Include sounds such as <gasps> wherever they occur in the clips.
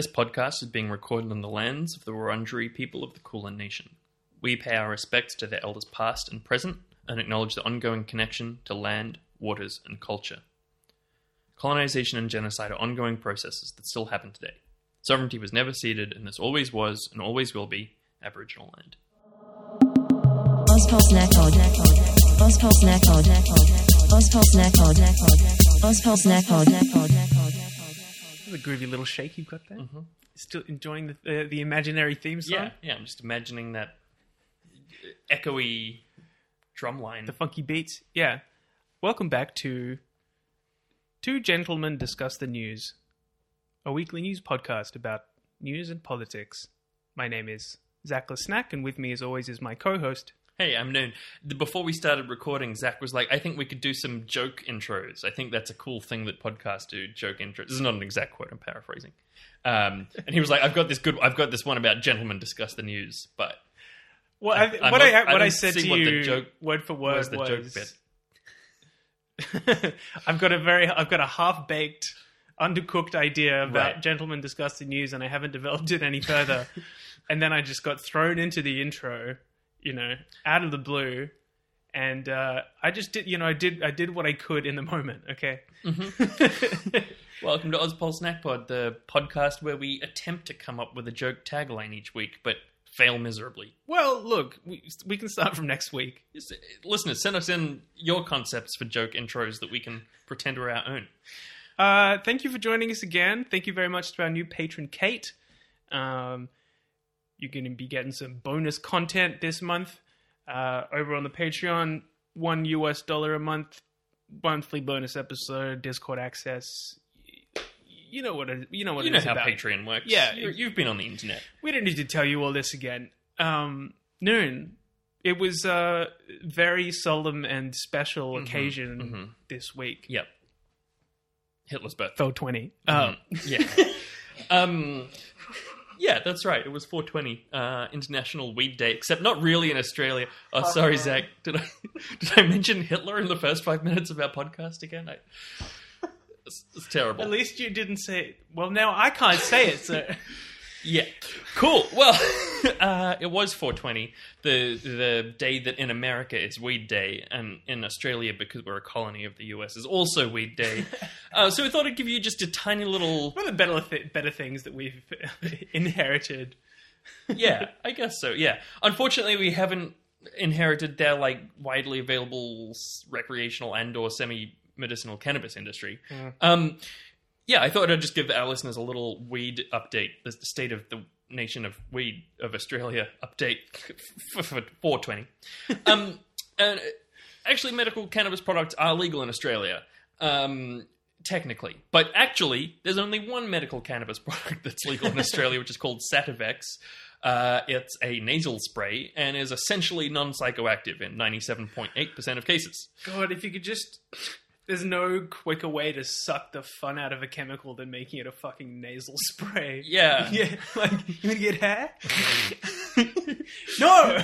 This podcast is being recorded on the lands of the Wurundjeri people of the Kulin Nation. We pay our respects to their elders past and present and acknowledge the ongoing connection to land, waters, and culture. Colonization and genocide are ongoing processes that still happen today. Sovereignty was never ceded, and this always was and always will be Aboriginal land. The groovy little shake you've got there. Still enjoying the uh, the imaginary theme song, Yeah, yeah. I'm just imagining that echoey drum line. the funky beats. Yeah. Welcome back to Two Gentlemen Discuss the News, a weekly news podcast about news and politics. My name is Zach Snack, and with me, as always, is my co-host. Hey, I'm Noon. Before we started recording, Zach was like, I think we could do some joke intros. I think that's a cool thing that podcasts do, joke intros. This is not an exact quote, I'm paraphrasing. Um, and he was like, I've got this good, I've got this one about gentlemen discuss the news, but Well, I- I, what I what I said to what the you, joke- word for word, was, joke bit? <laughs> I've got a very, I've got a half baked, undercooked idea about Right. gentlemen discuss the news, and I haven't developed it any further. <laughs> and then I just got thrown into the intro, you know, out of the blue, and uh, I just did, you know, I did, I did what I could in the moment. Okay. <laughs> welcome to Ozpol Snack Pod, the podcast where we attempt to come up with a joke tagline each week, but fail miserably. well, look, we, we can start from next week. Uh, Listeners, send us in your concepts for joke intros that we can pretend are our own. Uh, thank you for joining us again. Thank you very much to our new patron, Kate. Um, you're going to be getting some bonus content this month uh, over on the Patreon. One US dollar a month, monthly bonus episode, Discord access. You know what it, you know what You it know is how about. Patreon works. Yeah. you you've been on the internet. We don't need to tell you all this again. Um, noon. It was a very solemn and special occasion this week. Yep. Hitler's birthday. Fell twenty. <laughs> Um, Yeah. um, yeah, that's right. It was 420 uh, International Weed Day, except not really in Australia. Oh, sorry, Zach. Did I <laughs> did I mention Hitler in the first five minutes of our podcast again? I, it's, it's terrible. At least you didn't say it. Well, now I can't say it, so. <laughs> Yeah. Cool. Well, <laughs> uh, it was 420, the the day that in America it's Weed Day, and in Australia, because we're a colony of the US, is also Weed Day. <laughs> uh, so we thought I'd give you just a tiny little. One of the better, th- better things that we've <laughs> inherited. Yeah, I guess so. Yeah. Unfortunately, we haven't inherited their like widely available recreational and/or semi-medicinal cannabis industry. Um, yeah, I thought I'd just give our listeners a little weed update, the state of the nation of weed of Australia update for, for 420. Um, <laughs> and uh, actually, medical cannabis products are legal in Australia. Um, technically, but actually, there's only one medical cannabis <laughs> product that's legal in Australia, which is called Sativex. Uh, it's a nasal spray and is essentially non-psychoactive in 97.8% of cases. God, if you could just. There's no quicker way to suck the fun out of a chemical than making it a fucking nasal spray. <laughs> Yeah. <laughs> Yeah, like, you gonna get hair? <laughs> no!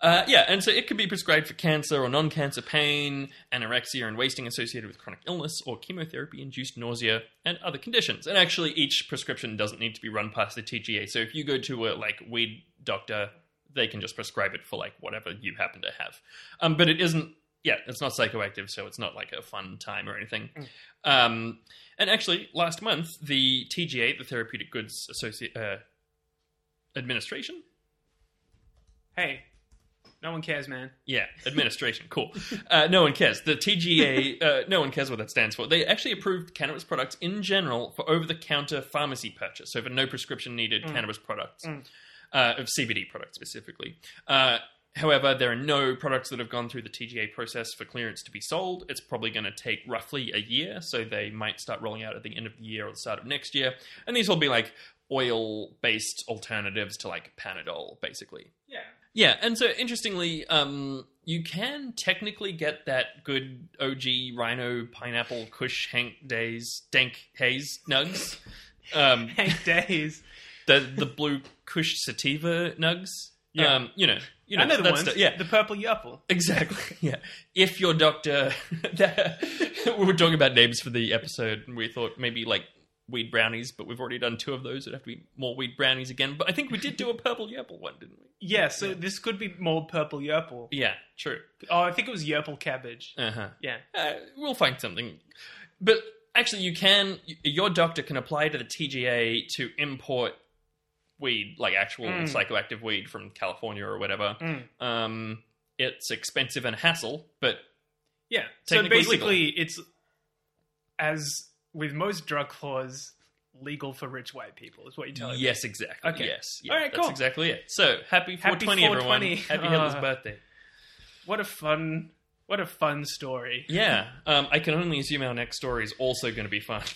Uh, yeah, and so it can be prescribed for cancer or non-cancer pain, anorexia and wasting associated with chronic illness, or chemotherapy-induced nausea and other conditions. And actually, each prescription doesn't need to be run past the TGA. So if you go to a like weed doctor, they can just prescribe it for like whatever you happen to have. Um, but it isn't. Yeah, it's not psychoactive, so it's not like a fun time or anything. Um, and actually, last month, the TGA, the Therapeutic Goods Associ- uh, Administration, hey, no one cares, man. Yeah, administration. Cool. Uh, no one cares. The TGA, uh, no one cares what that stands for. They actually approved cannabis products in general for over the counter pharmacy purchase, so for no prescription needed cannabis products, uh, of CBD products specifically. However, there are no products that have gone through the TGA process for clearance to be sold. It's probably going to take roughly a year, so they might start rolling out at the end of the year or the start of next year. And these will be like oil based alternatives to like Panadol, basically. Yeah. Yeah, and so interestingly, um, you can technically get that good OG Rhino Pineapple Kush Hank Days Dank Haze Nugs, <laughs> um, Hank Days. the the blue Kush Sativa Nugs. Yeah. Um, you know, you know, I know the ones. the- yeah, The purple yupple. Exactly. <laughs> Yeah. If your doctor, <laughs> <laughs> we were talking about names for the episode, and we thought maybe like weed brownies, but we've already done two of those. It'd have to be more weed brownies again. But I think we did do a purple yerple one, didn't we? Yeah, so this could be more purple yerple. Yeah, true. Oh, I think it was yerple cabbage. Uh huh. Yeah. Uh, we'll find something. But actually, you can. Your doctor can apply to the TGA to import weed, like actual Mm. psychoactive weed from California or whatever. Mm. Um, it's expensive and hassle, but Yeah. So basically, it's as with most drug laws, legal for rich white people is what you're telling me. yes, exactly. Okay. Yes, yeah, All right, that's cool. exactly it. So happy Happy 420, everyone! 420. Happy Hitler's Uh, birthday. What a fun, what a fun story. Yeah, um, I can only assume our next story is also going to be fun. <laughs>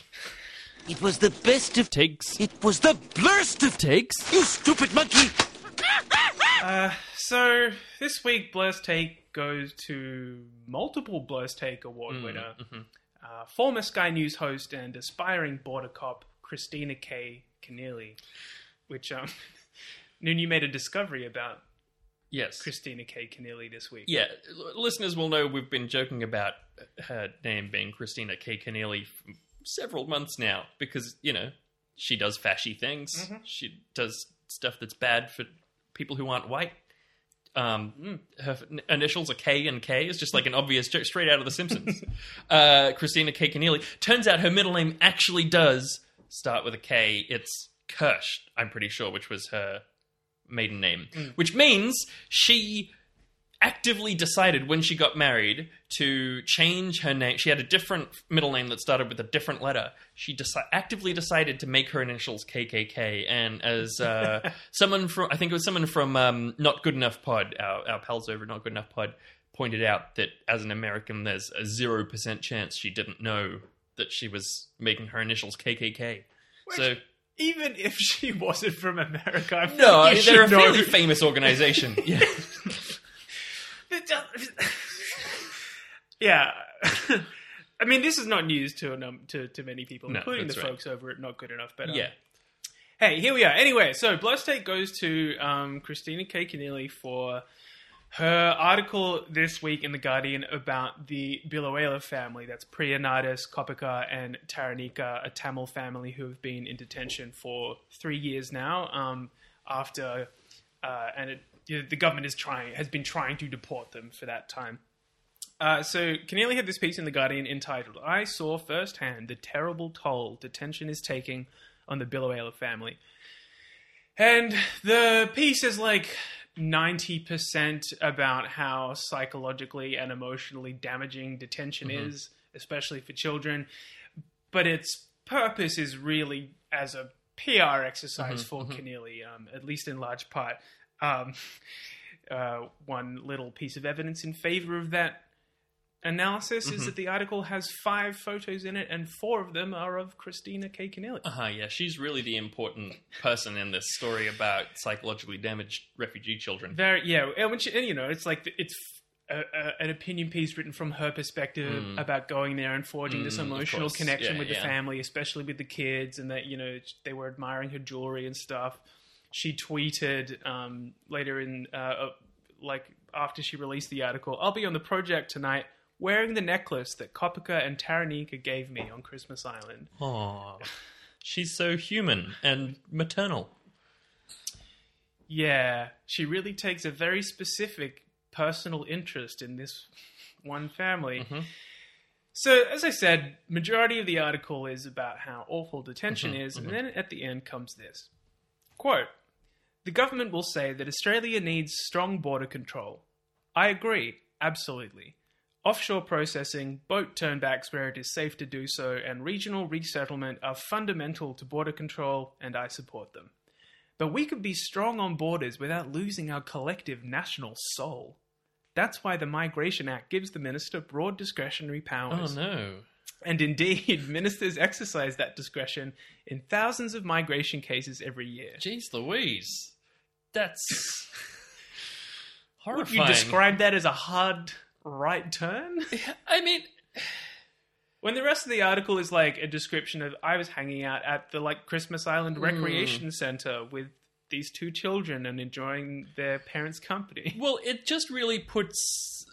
It was the best of Takes, It was the blurst of takes. You stupid monkey! Uh, so this week, Blurst Take goes to multiple Blurst Take award Mm, winner, mm-hmm. uh, former Sky News host and aspiring border cop Kristina K. Keneally, which um, <laughs> Noon, you made a discovery about Yes. Kristina K. Keneally this week. Yeah, l- listeners will know we've been joking about her name being Kristina K. Keneally for several months now because, you know, she does fashy things. Mm-hmm. She does stuff that's bad for people who aren't white. Um, Mm. Her initials are K and K. It's just like an obvious joke straight out of The Simpsons. <laughs> uh, Kristina K. Keneally. Turns out her middle name actually does start with a K. It's Kirsch, I'm pretty sure, which was her maiden name. Which means she actively decided when she got married to change her name. She had a different middle name that started with a different letter. She deci- actively decided to make her initials KKK. And as uh, <laughs> someone from, I think it was someone from um, Not Good Enough Pod, our, our pals over Not Good Enough Pod, pointed out that as an American, there's a 0% chance she didn't know that she was making her initials KKK. so, Even if she wasn't from America, I no, they're a know. fairly famous organization. <laughs> <laughs> yeah. <laughs> yeah. <laughs> I mean, this is not news to a num- to, to many people, No, including the right. folks over at Not Good Enough. But um, Yeah. hey, here we are. Anyway, so Blurst Take goes to um, Kristina K. Keneally for her article this week in The Guardian about the Biloela family. That's Priyanatis, Kopika, and Tharnicaa, a Tamil family who have been in detention for three years now um, after, uh, and it, you know, the government is trying has been trying to deport them for that time. Uh, so Keneally had this piece in The Guardian entitled, I saw firsthand the terrible toll detention is taking on the Biloela family. And the piece is like 90% about how psychologically and emotionally damaging detention is, especially for children. But its purpose is really as a PR exercise for Keneally, um, at least in large part. Um, <laughs> uh, one little piece of evidence in favor of that analysis is that the article has five photos in it, and four of them are of Kristina K. Keneally. Uh huh. Yeah, she's really the important person in this story about psychologically damaged refugee children. Very, yeah, and, she, and you know, it's like it's a, a, an opinion piece written from her perspective about going there and forging this Mm, of emotional connection Yeah, with the family, especially with the kids, and that you know they were admiring her jewelry and stuff. She tweeted um, later in, uh, uh, like after she released the article, "I'll be on the project tonight." Wearing the necklace that Kopika and Tharnicaa gave me on Christmas Island. Aww. She's so human and maternal. Yeah, she really takes a very specific personal interest in this one family. So, as I said, majority of the article is about how awful detention is, and then at the end comes this quote: "The government will say that Australia needs strong border control. I agree, absolutely." Offshore processing, boat turnbacks where it is safe to do so, and regional resettlement are fundamental to border control, and I support them. But we could be strong on borders without losing our collective national soul. That's why the Migration Act gives the minister broad discretionary powers. Oh no. And indeed, <laughs> ministers exercise that discretion in thousands of migration cases every year. Jeez Louise. That's Would horrifying. you describe that as a hard right turn? I mean, <sighs> When the rest of the article is like a description of I was hanging out at the like Christmas Island hmm. Recreation Center with these two children and enjoying their parents' company. <laughs> well, it just really puts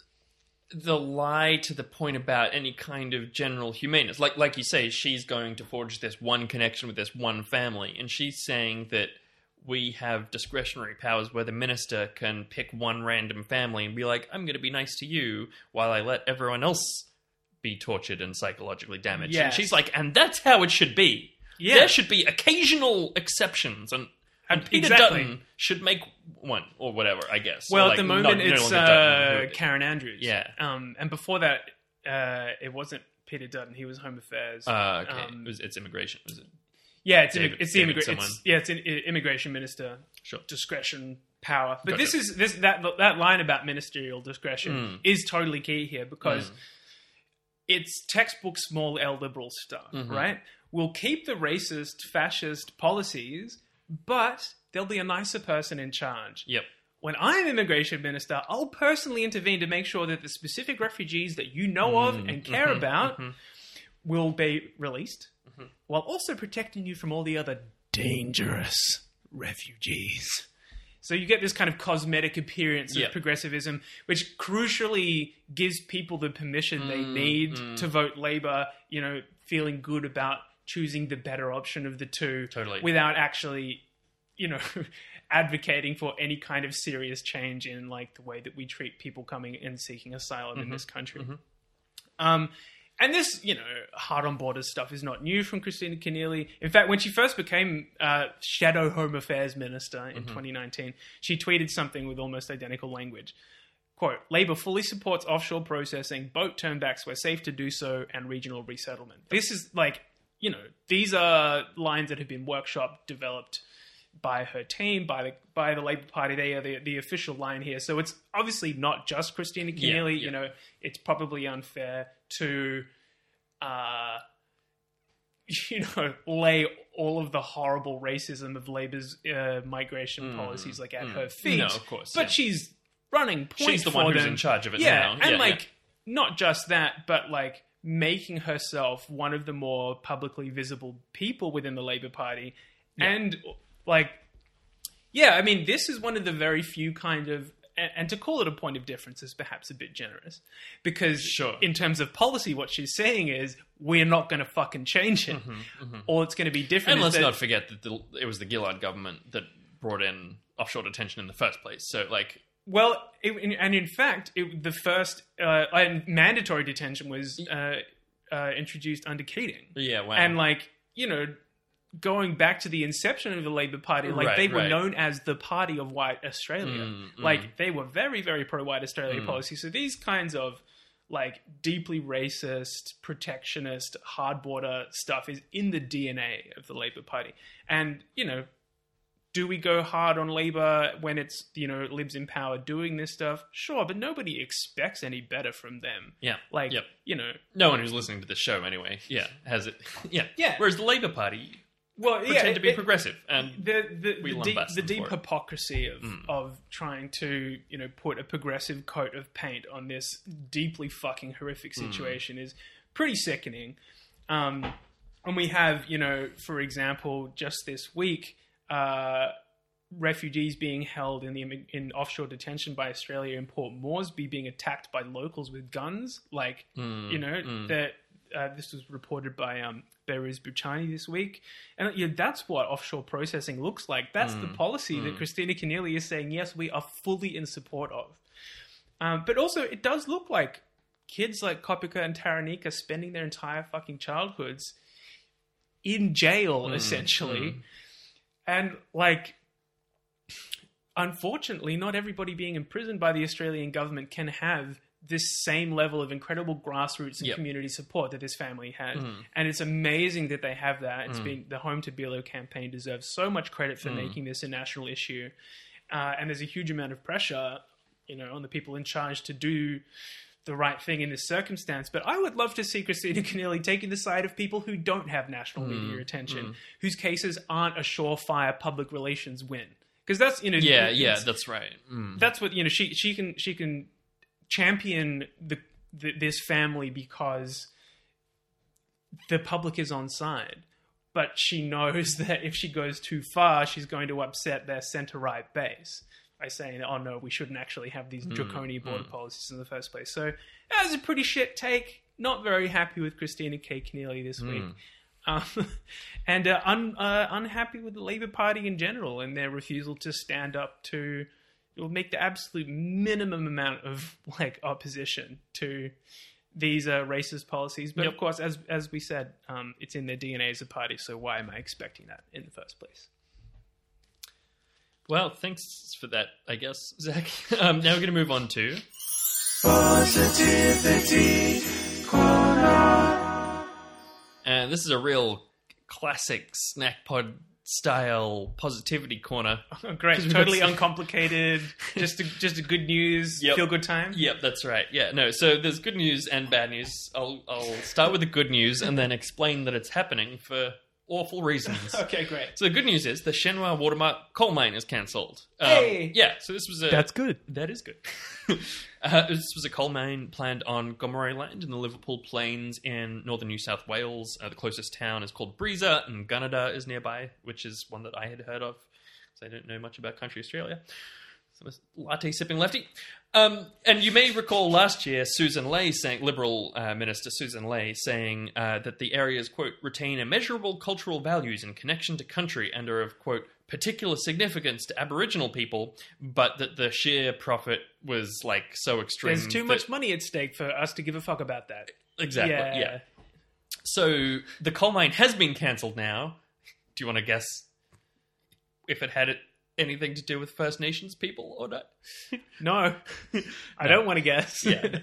the lie to the point about any kind of general humaneness. Like like you say, she's going to forge this one connection with this one family, and she's saying that we have discretionary powers where the minister can pick one random family and be like, "I'm going to be nice to you," while I let everyone else be tortured and psychologically damaged. And she's like, "And that's how it should be." Yeah. There should be occasional exceptions, and and Peter Exactly. Dutton should make one or whatever. I guess. Well, Or, at the moment, not- it's Dutton, uh, Karen Andrews. Yeah. Um, and before that, uh, it wasn't Peter Dutton. He was Home Affairs. Uh, okay, Um, it was, it's immigration. Was it? Yeah, it's immig- it's the David immigra- it's, yeah, it's an immigration minister Sure. discretion power. But Gotcha. this is this that that line about ministerial discretion Mm. is totally key here because it's textbook small L liberal stuff, Mm-hmm. right? We'll keep the racist, fascist policies, but there'll be a nicer person in charge. Yep. When I'm immigration minister, I'll personally intervene to make sure that the specific refugees that you know of Mm, and care mm-hmm, about will be released, mm-hmm. while also protecting you from all the other dangerous refugees. So you get this kind of cosmetic appearance Yeah. of progressivism, which crucially gives people the permission they mm, need mm. to vote Labour. You know, feeling good about choosing the better option of the two, Totally. without actually, you know, <laughs> advocating for any kind of serious change in like the way that we treat people coming and seeking asylum in mm-hmm. this country. Mm-hmm. Um, and this, you know, hard on borders stuff is not new from Kristina Keneally. In fact, when she first became uh, Shadow Home Affairs Minister in 2019, she tweeted something with almost identical language. Quote, Labour fully supports offshore processing, boat turnbacks where safe to do so, and regional resettlement. This is like, you know, these are lines that have been workshop developed by her team, by the by the Labour Party. They are the, the official line here. So it's obviously not just Kristina Keneally. yeah. You know, it's probably unfair to, uh, <laughs> you know, lay all of the horrible racism of Labour's uh, migration policies like at her feet. Mm. No, of course, But yeah. she's running point She's the one who's them. in charge of it yeah, now. and Yeah, yeah. like not just that, but like making herself one of the more publicly visible people within the Labour Party, and like, yeah, I mean, this is one of the very few kind of. And to call it a point of difference is perhaps a bit generous, because Sure. in terms of policy, what she's saying is we're not going to fucking change it. All it's going to be different. Mm-hmm, And let's that- not forget that the, it was the Gillard government that brought in offshore detention in the first place. So, like, Well, it, and in fact, it, the first uh, and mandatory detention was uh, uh, introduced under Keating, yeah, wow. and like you know, going back to the inception of the Labour Party, like Right, they were right. known as the Party of White Australia. Mm, Like they were very, very pro-white Australia policy. So these kinds of like deeply racist, protectionist, hard border stuff is in the DNA of the Labour Party, and you know do we go hard on Labour when it's you know libs in power doing this stuff? Sure, but nobody expects any better from them. yeah, Like Yep. you know, no one who's listening to this show anyway, yeah, has it. <laughs> Yeah, Yeah. Whereas the Labour Party well, pretend yeah, to be it- progressive, and the the, We the deep, the deep hypocrisy of of trying to you know put a progressive coat of paint on this deeply fucking horrific situation is pretty sickening. Um, and we have you know, for example, just this week. Uh, refugees being held in the in offshore detention by Australia in Port Moresby being attacked by locals with guns like you know that uh, this was reported by um Boochani this week. And yeah, that's what offshore processing looks like. That's the policy that Kristina Keneally is saying yes we are fully in support of. Um, but also it does look like kids like Kopika and Tharnicaa spending their entire fucking childhoods in jail essentially. And like unfortunately, not everybody being imprisoned by the Australian government can have this same level of incredible grassroots and Yep. community support that this family had. Mm. And it's amazing that they have that. It's mm. been the Home to Bilo campaign deserves so much credit for mm. making this a national issue. Uh, and there's a huge amount of pressure, you know, on the people in charge to do the right thing in this circumstance. But I would love to see Kristina Keneally taking the side of people who don't have national media attention, whose cases aren't a surefire public relations win. Because that's you know yeah, yeah, that's right. Mm. that's what you know she she can she can champion the, the this family because the public is on side but she knows <laughs> that if she goes too far she's going to upset their center right base by saying, "Oh no, we shouldn't actually have these draconian border policies in the first place." So that was a pretty shit take. Not very happy with Kristina K. Keneally this Hmm. week, um, <laughs> and uh, un, uh, unhappy with the Labour Party in general and their refusal to stand up to or make the absolute minimum amount of like opposition to these uh, racist policies. But of course, as as we said, um, it's in their DNA as a party. So why am I expecting that in the first place? Well, thanks for that, I guess, Zach. <laughs> Um, now we're going to move on to. Positivity corner, and this is a real classic snack pod style positivity corner. Oh, great, <laughs> totally uncomplicated. <laughs> just a, just a good news, Yep. feel good time. Yep, that's right. Yeah, no. So there's good news and bad news. I'll I'll start with the good news and then explain that it's happening for awful reasons. <laughs> Okay, great. So the good news is the Shenhua Watermark coal mine is cancelled. Um, Hey! Yeah, so this was a That's good. that is good. <laughs> uh, this was a coal mine planned on Gomeroi Land in the Liverpool Plains in northern New South Wales. Uh, the closest town is called Breeza, and Gunnedah is nearby, which is one that I had heard of. So I don't know much about country Australia. So I'm latte sipping lefty. Um, and you may recall last year Susan Ley saying, Liberal uh, Minister Susan Ley saying uh, that the areas, quote, retain immeasurable cultural values in connection to country and are of, quote, particular significance to Aboriginal people, but that the sheer profit was like so extreme. There's too that- much money at stake for us to give a fuck about that. Exactly. Yeah. yeah. So the coal mine has been cancelled now. Do you want to guess if it had it, anything to do with First Nations people or not? <laughs> No, I don't want to guess. Yeah.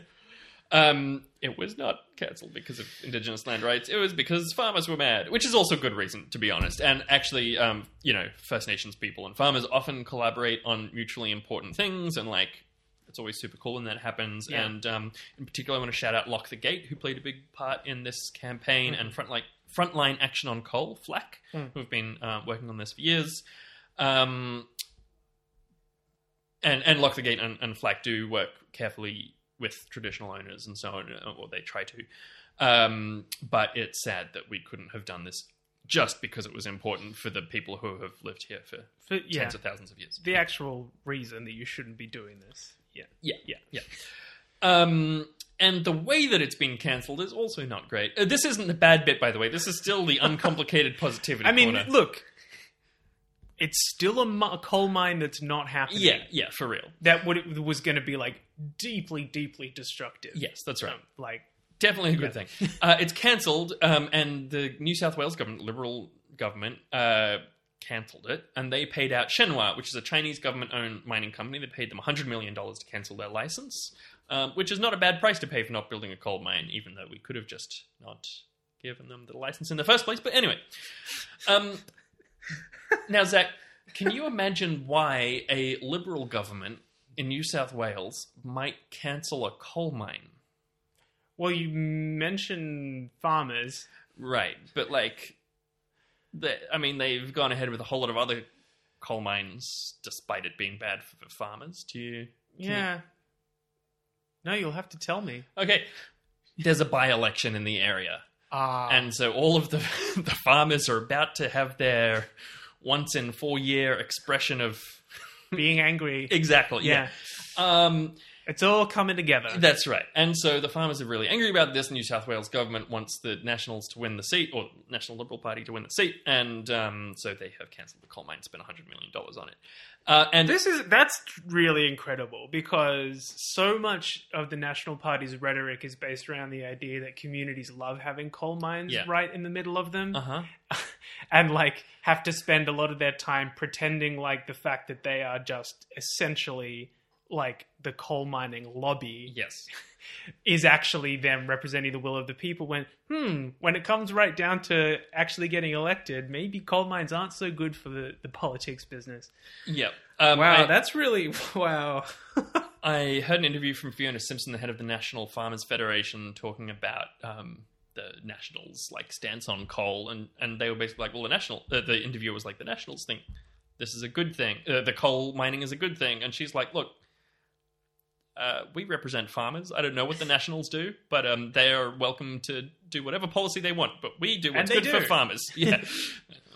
Um, it was not cancelled because of Indigenous land rights. It was because farmers were mad, which is also a good reason, to be honest. And actually, um, you know, First Nations people and farmers often collaborate on mutually important things, and like, it's always super cool when that happens. Yeah. And um, in particular, I want to shout out Lock the Gate, who played a big part in this campaign, and Frontline Frontline Action on Coal, FLAC, who've been uh, working on this for years. Um, and and Lock the Gate and, and FLAC do work carefully with traditional owners and so on, uh, or they try to. Um, but it's sad that we couldn't have done this just because it was important for the people who have lived here for For- yeah. tens of thousands of years. The actual reason that you shouldn't be doing this. Yeah. Yeah, yeah, yeah. Um, and the way that it's been cancelled is also not great. Uh, this isn't the bad bit, by the way. This is still the <laughs> uncomplicated positivity. I mean, corner. look, it's still a, a coal mine that's not happening. yeah, yeah, for real. That would was going to be like deeply, deeply destructive. Yes, that's right. Um, like Definitely a good thing. Uh, it's cancelled, um, and the New South Wales government, Liberal government, uh, cancelled it, and they paid out Shenhua, which is a Chinese government-owned mining company. They paid them $100 million to cancel their license, um, which is not a bad price to pay for not building a coal mine, even though we could have just not given them the license in the first place. But anyway, um, <laughs> now Zach, can you imagine why a Liberal government in New South Wales might cancel a coal mine? Well, you mentioned farmers. Right, but like, the, I mean, they've gone ahead with a whole lot of other coal mines, despite it being bad for the farmers. Do you? can you- Yeah. No, you'll have to tell me. Okay, there's a by-election in the area, Ah, and so all of the <laughs> the farmers are about to have their once in four year expression of being angry. exactly. Yeah. Um, It's all coming together. That's right. And so the farmers are really angry about this. New South Wales government wants the Nationals to win the seat, or National Liberal Party to win the seat, and um, so they have cancelled the coal mine, spent $100 million on it. Uh, and this is that's really incredible because so much of the National Party's rhetoric is based around the idea that communities love having coal mines Yeah. right in the middle of them. uh-huh. <laughs> and like have to spend a lot of their time pretending like the fact that they are just essentially like the coal mining lobby Yes. <laughs> is actually them representing the will of the people when hmm when it comes right down to actually getting elected maybe coal mines aren't so good for the, the politics business Yep. Um, wow I, that's really <laughs> wow <laughs> I heard an interview from Fiona Simson, the head of the National Farmers Federation, talking about um, the Nationals' like stance on coal, and, and they were basically like, well, the national, uh, the interviewer was like, the Nationals think this is a good thing, uh, the coal mining is a good thing, and she's like, look. Uh, we represent farmers. I don't know what the Nationals do, but um, they are welcome to do whatever policy they want. But we do what's good for farmers. <laughs> Yeah,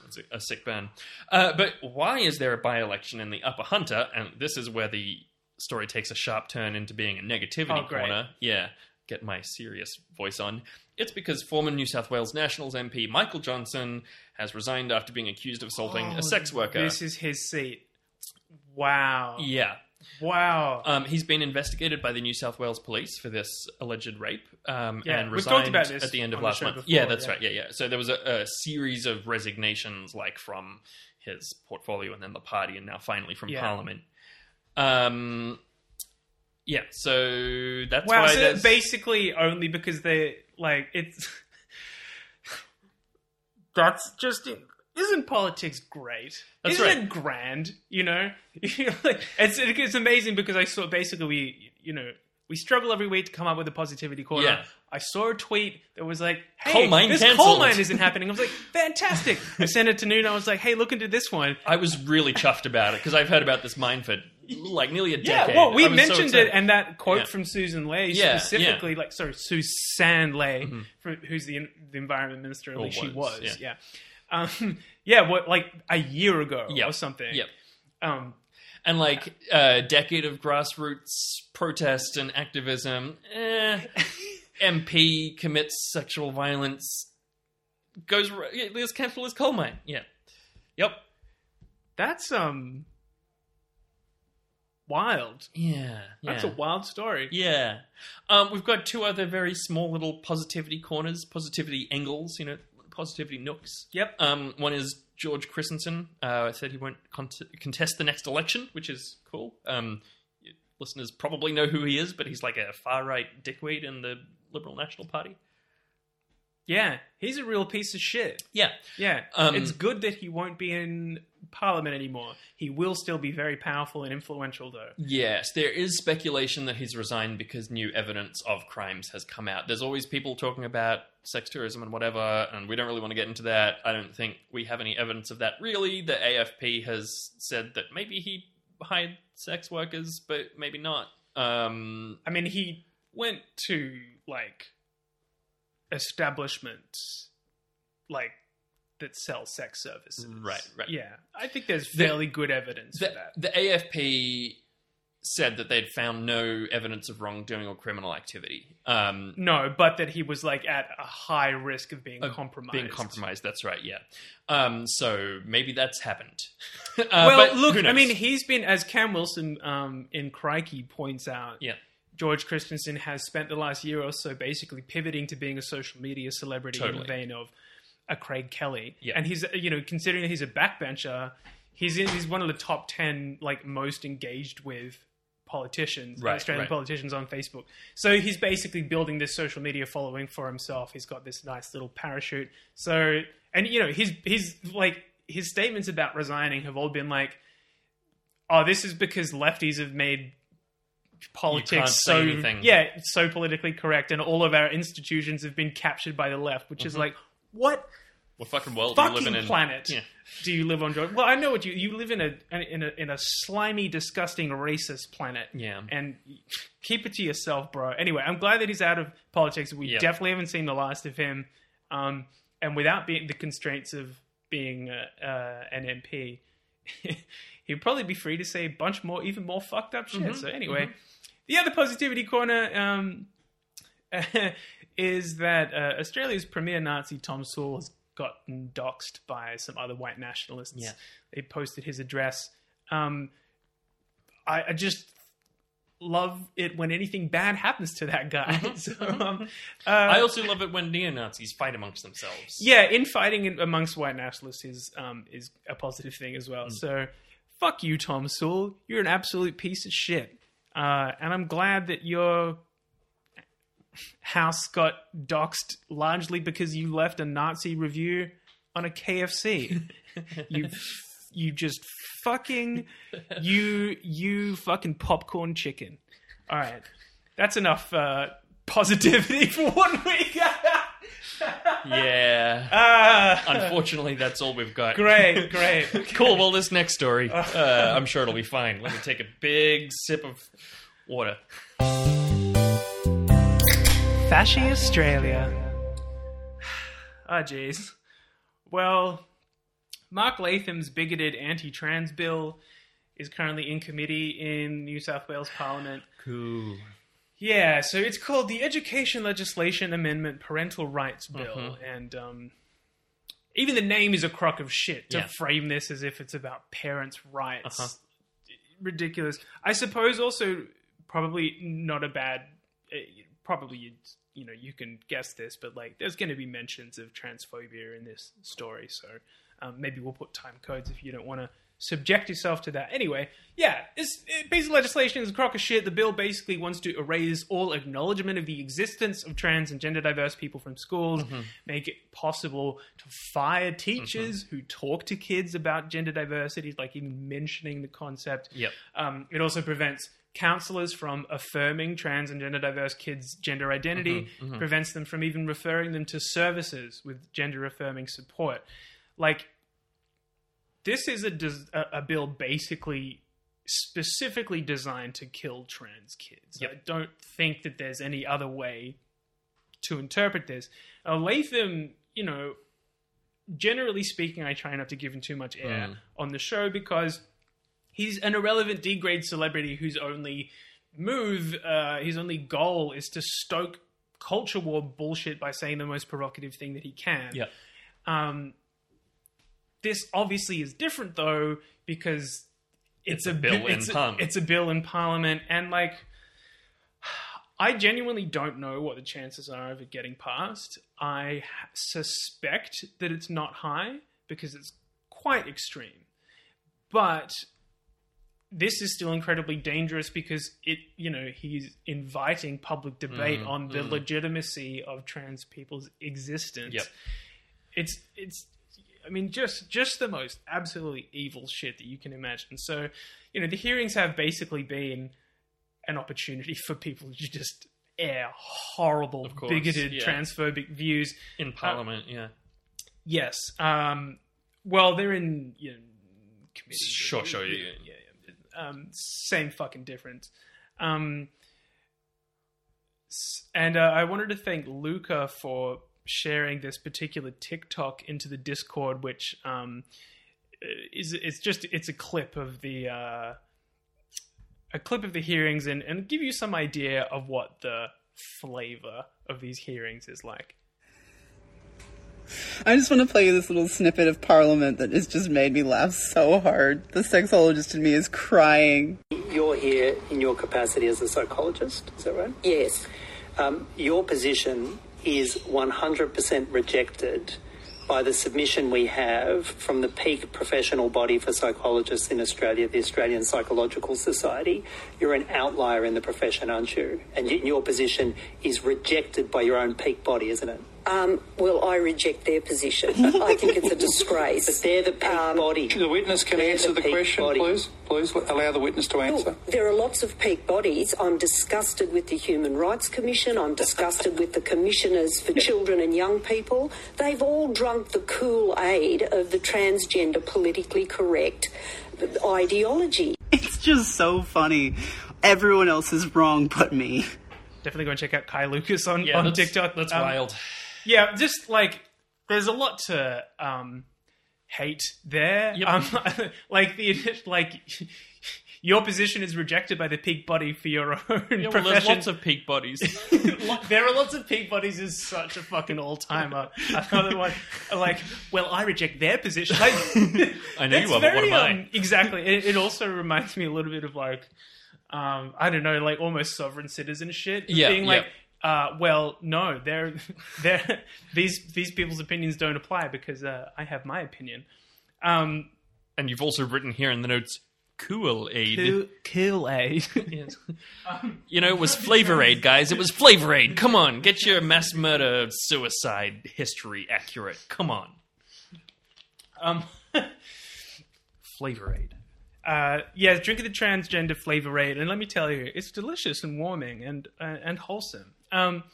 It's a, a sick burn. Uh, but why is there a by election in the Upper Hunter? And this is where the story takes a sharp turn into being a negativity Oh, corner. Yeah, get my serious voice on. It's because former New South Wales Nationals MP Michael Johnsen has resigned after being accused of assaulting a sex worker. Oh, This is his seat. Wow. yeah. Wow. Um, he's been investigated by the New South Wales Police for this alleged rape, um, Yeah, and resigned at the end of last month. before, yeah, that's yeah. right. Yeah, yeah. So there was a, a series of resignations, like from his portfolio and then the party, and now finally from Yeah. Parliament. Um, yeah. So that's wow. why So basically, only because they like it's. <laughs> That's just isn't politics great? That's isn't right. it grand? You know, <laughs> Like, it's it's amazing because I saw basically we you know we struggle every week to come up with a positivity corner. Yeah. I saw a tweet that was like, "Hey, Coal mine this cancelled." coal mine isn't happening." I was like, "Fantastic!" I sent it to Noon. I was like, "Hey, look into this one." I was really chuffed about it because I've heard about this mine for like nearly a decade. Yeah, well, we was so mentioned it, and that quote Yeah. from Susan Ley Yeah, specifically, like sorry, Suzanne Ley, mm-hmm. for, who's the the environment minister, at least she was, yeah. Yeah, um, <laughs> yeah, what like a year ago Yep. or something, Yep. Um, and like a decade of grassroots protest and activism. Eh, <laughs> MP commits sexual violence, goes cancel his coal mine. Yeah, yep, that's um wild. yeah, That's yeah. a wild story. Yeah. Um, we've got two other very small little positivity corners, positivity angles, you know, positivity nooks. Yep. Um, one is George Christensen uh, said he won't cont- contest the next election, which is cool. Um, listeners probably know who he is, but he's like a far right dickweed in the Liberal National Party. Yeah, he's a real piece of shit. Yeah. Yeah, Um, it's good that he won't be in Parliament anymore. He will still be very powerful and influential, though. Yes, there is speculation that he's resigned because new evidence of crimes has come out. There's always people talking about sex tourism and whatever, and we don't really want to get into that. I don't think we have any evidence of that really. The AFP has said that maybe he hired sex workers, but maybe not. Um, I mean, he went to like establishments like that sell sex services. Right, right. Yeah, I think there's The- fairly good evidence the, for that. the AFP said that they'd found no evidence of wrongdoing or criminal activity. Um, No, but that he was like at a high risk of being of compromised. Being compromised, that's right, yeah. Um, so maybe that's happened. <laughs> uh, Well, look, I mean, he's been, as Cam Wilson um, in Crikey points out, yeah, George Christensen has spent the last year or so basically pivoting to being a social media celebrity in the vein of a Craig Kelly. Yeah. And he's, you know, considering that he's a backbencher, he's in, he's one of the top 10 like most engaged with politicians, Right, Australian right. politicians on Facebook. So he's basically building this social media following for himself. He's got this nice little parachute. So, and you know, his, his like, his statements about resigning have all been like, oh, this is because lefties have made politics so anything. yeah so politically correct and all of our institutions have been captured by the left which is like what what fucking world are you fucking living in? planet Yeah. do you live on George? well i know what you you live in a in a in a slimy disgusting racist planet Yeah. and keep it to yourself bro anyway i'm glad that he's out of politics we Yeah. definitely haven't seen the last of him um and without being the constraints of being uh, uh, an mp <laughs> he'd probably be free to say a bunch more, even more fucked up shit. Mm-hmm. So anyway, the other positivity corner um, <laughs> is that uh, Australia's premier Nazi Tom Sewell has gotten doxxed by some other white nationalists. Yeah. They posted his address. Um, I, I just love it when anything bad happens to that guy. <laughs> so, um, uh, I also love it when neo Nazis fight amongst themselves. yeah, infighting amongst white nationalists is um, is a positive thing as Mm. well. So, fuck you, Tom Sewell. You're an absolute piece of shit. Uh, and I'm glad that your house got doxxed largely because you left a Nazi review on a KFC. <laughs> you you just fucking you you fucking popcorn chicken. All right, that's enough uh, positivity <laughs> for one week. Yeah. Ah. Unfortunately, that's all we've got. Great, <laughs> great. Cool. Well, this next story, uh, I'm sure it'll be fine. Let me take a big sip of water. Fashy Australia. <sighs> Ah, jeez. Well, Mark Latham's bigoted anti-trans bill is currently in committee in New South Wales Parliament. Cool. Yeah, so it's called the Education Legislation Amendment Parental Rights Bill, Mm-hmm. and um, even the name is a crock of shit to Yeah. frame this as if it's about parents' rights. Uh-huh. Ridiculous. I suppose also probably not a bad. eh, Probably you you know you can guess this, but like there's going to be mentions of transphobia in this story, so um, maybe we'll put time codes if you don't want to subject yourself to that. Anyway, yeah, this piece of legislation is a crock of shit. The bill basically wants to erase all acknowledgement of the existence of trans and gender diverse people from schools, make it possible to fire teachers who talk to kids about gender diversity, like even mentioning the concept. Yep. Um, it also prevents counselors from affirming trans and gender diverse kids' gender identity, prevents them from even referring them to services with gender affirming support. Like, this is a, des- a, bill basically specifically designed to kill trans kids. Yep. I don't think that there's any other way to interpret this. Uh, Latham, you know, generally speaking, I try not to give him too much air on the show because he's an irrelevant D grade celebrity whose only move, uh, his only goal is to stoke culture war bullshit by saying the most provocative thing that he can. Yeah. Um, this obviously is different though because it's, a bill in it's a- Parliament. it's a bill in Parliament, and like, I genuinely don't know what the chances are of it getting passed. I suspect that it's not high because it's quite extreme, but this is still incredibly dangerous because it you know he's inviting public debate Mm-hmm. on the legitimacy of trans people's existence Yep. it's it's i mean just just the most absolutely evil shit that you can imagine so you know the hearings have basically been an opportunity <laughs> for people to just air horrible course, bigoted yeah. transphobic views In Parliament, yeah. yes um well they're in you know committee Sure, sure, yeah, yeah. yeah, yeah. Um, same fucking difference. Um, and uh, I wanted to thank Luca for sharing this particular TikTok into the Discord, which um, is it's just it's a clip of the uh, a clip of the hearings and and give you some idea of what the flavor of these hearings is like. I just want to play you this little snippet of Parliament that has just made me laugh so hard. The sexologist in me is crying. You're here in your capacity as a psychologist, is that right? Yes. Um, your position is 100% rejected by the submission we have from the peak professional body for psychologists in Australia, the Australian Psychological Society. You're an outlier in the profession, aren't you? And your position is rejected by your own peak body, isn't it? Um, well, I reject their position. I think it's a disgrace. But disgrace. they're the peak body. The witness can They're answer the the question, body. please. Please allow the witness to answer. Look, there are lots of peak bodies. I'm disgusted with the Human Rights Commission. I'm disgusted with the commissioners for children and young people. They've all drunk the Kool Aid of the transgender politically correct ideology. It's just so funny. Everyone else is wrong but me. Definitely go and check out Kai Lucas on, Yeah, on that's, TikTok. That's Um, wild. Yeah, just like there's a lot to um, hate there. Yep. Um, <laughs> like the <laughs> like <laughs> your position is rejected by the peak body for your own Yeah, well, profession. there's lots of peak bodies. there are lots of peak bodies is such a fucking all timer. Another one like, well, I reject their position. Like, I know you are, but what very, am I? um, exactly. It, it also reminds me a little bit of like, um, I don't know, like almost sovereign citizen shit. Yeah, being yeah. Uh, well, no, they're, <laughs> they're, these these people's opinions don't apply because uh, I have my opinion. Um, and you've also written here in the notes, Cool Aid. Kool Aid. <laughs> Yes. You know, it was Flavor Aid, guys. It was Flavor Aid. Come on, get your mass murder suicide history accurate. Come on. Um, <laughs> Flavor Aid. Uh, yeah, drink of the transgender Flavor Aid, and let me tell you, it's delicious and warming and uh, and wholesome. Um,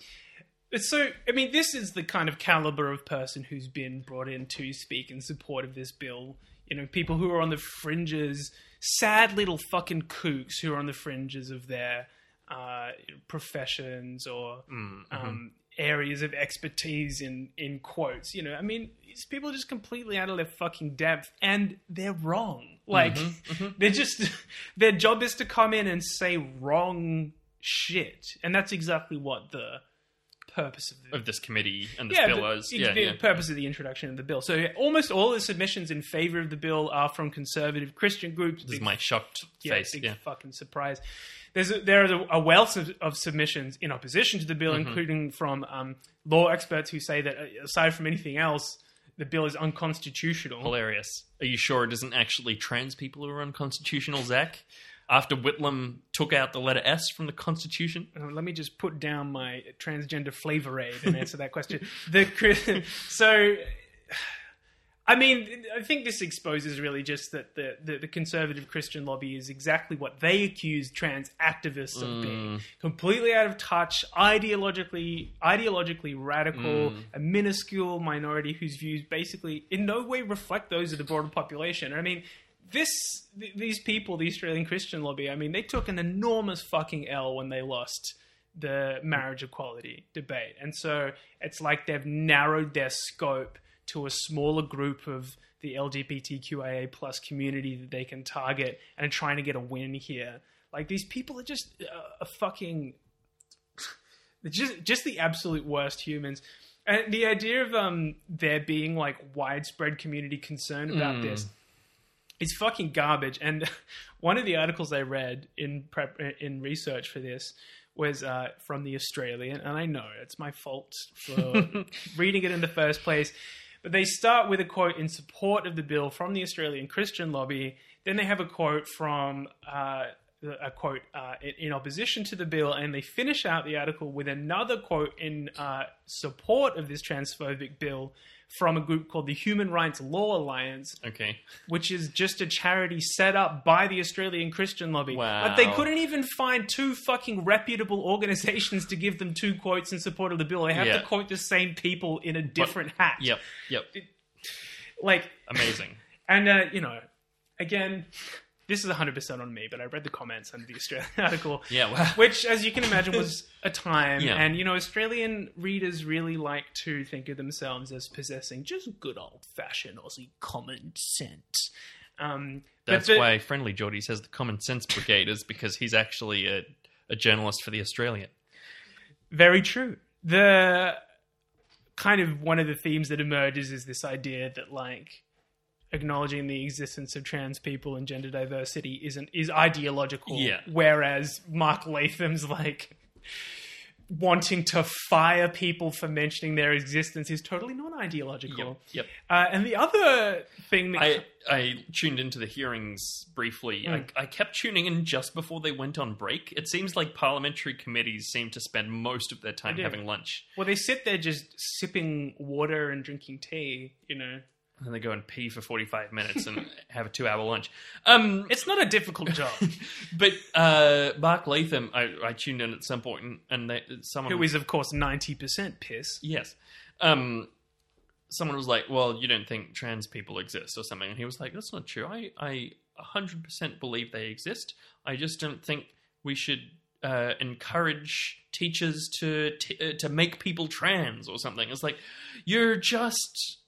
so, I mean, this is the kind of caliber of person who's been brought in to speak in support of this bill. You know, people who are on the fringes, sad little fucking kooks who are on the fringes of their uh, professions or um, areas of expertise in in quotes. You know, I mean, these people are just completely out of their fucking depth, and they're wrong. Like they're just <laughs> their job is to come in and say wrong shit, and that's exactly what the purpose of the Of this committee and this yeah, bill the, is. Yeah, the yeah. purpose of the introduction of the bill. So almost all the submissions in favor of the bill are from conservative Christian groups. This is my shocked yeah, face. big Yeah. fucking surprise. There's a, there are a wealth of, of submissions in opposition to the bill, Mm-hmm. including from um, law experts who say that uh, aside from anything else, the bill is unconstitutional. Hilarious. Are you sure it isn't actually trans people who are unconstitutional, Zach? After Whitlam took out the letter S from the Constitution? Uh, let me just put down my transgender flavor aid and answer that question. The <laughs> so, I mean, I think this exposes really just that the, the, the conservative Christian lobby is exactly what they accuse trans activists of being: completely out of touch, ideologically ideologically radical, a minuscule minority whose views basically in no way reflect those of the broader population. I mean. This, th- these people, the Australian Christian lobby, I mean, they took an enormous fucking L when they lost the marriage equality debate. And so it's like they've narrowed their scope to a smaller group of the LGBTQIA plus community that they can target and are trying to get a win here. Like these people are just uh, a fucking just just the absolute worst humans. And the idea of um there being like widespread community concern about this is fucking garbage. And <laughs> one of the articles I read in prep in research for this was uh, from the Australian, and I know it's my fault for <laughs> reading it in the first place. But they start with a quote in support of the bill from the Australian Christian lobby. Then they have a quote from uh, a quote uh, in- in opposition to the bill, and they finish out the article with another quote in uh, support of this transphobic bill from a group called the Human Rights Law Alliance, Okay. which is just a charity set up by the Australian Christian lobby. Wow. But they couldn't even find two fucking reputable organizations to give them two quotes in support of the bill. They have Yeah. to quote the same people in a different hat. Yep. Yep. Like, Amazing. <laughs> and, uh, you know, again, this is 100% on me, but I read the comments under the Australian <laughs> article. Yeah, wow. Which, as you can imagine, was a time. Yeah. And, you know, Australian readers really like to think of themselves as possessing just good old fashioned Aussie common sense. Um, but That's why Friendly Geordie says the Common Sense Brigade is because he's actually a, a journalist for the Australian. Very true. The kind of one of the themes that emerges is this idea that like acknowledging the existence of trans people and gender diversity isn't is ideological. Yeah. Whereas Mark Latham's like wanting to fire people for mentioning their existence is totally non-ideological. Yep. Uh, and the other thing that I, I tuned into the hearings briefly. Mm. I, I kept tuning in just before they went on break. It seems like parliamentary committees seem to spend most of their time having lunch. well, they sit there just sipping water and drinking tea. You know, And then they go and pee for 45 minutes and <laughs> have a two hour lunch. Um, it's not a difficult job. <laughs> but uh, Mark Latham, I, I tuned in at some point and, and they, someone. Who is, of course, ninety percent piss. Yes. Um, someone was like, "Well, you don't think trans people exist or something," and he was like, "That's not true. I I hundred percent believe they exist. I just don't think we should." Uh, encourage teachers to t- uh, to make people trans or something. It's like you're just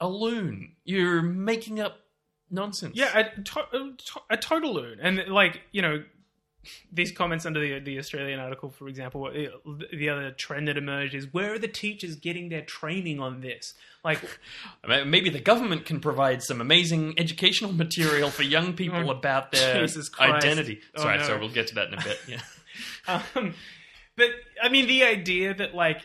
a loon. You're making up nonsense. Yeah, a, to- a, to- a total loon. And like you know, these comments under the the Australian article, for example, uh, the other trend that emerged is where are the teachers getting their training on this? Like, <laughs> Maybe the government can provide some amazing educational <laughs> material for young people about their Oh, Jesus Christ. identity. Oh, Sorry, no. sorry, we'll get to that in a bit. Yeah. <laughs> um, but I mean, the idea that like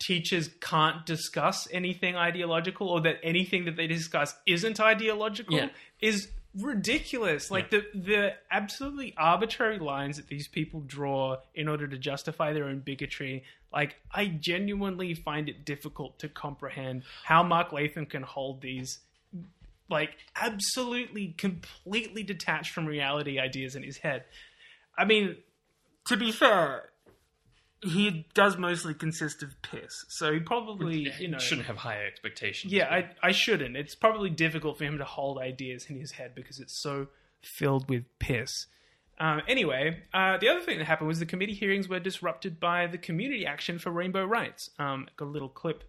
teachers can't discuss anything ideological or that anything that they discuss isn't ideological Yeah. is ridiculous. Like the the absolutely arbitrary lines that these people draw in order to justify their own bigotry like i genuinely find it difficult to comprehend how mark latham can hold these like absolutely completely detached from reality ideas in his head. I mean to be fair he does mostly consist of piss so he probably you know shouldn't have higher expectations. yeah, I, I shouldn't. It's probably difficult for him to hold ideas in his head because it's so filled with piss. Um, anyway, uh, the other thing that happened was the committee hearings were disrupted by the community action for rainbow rights. Um, got a little clip.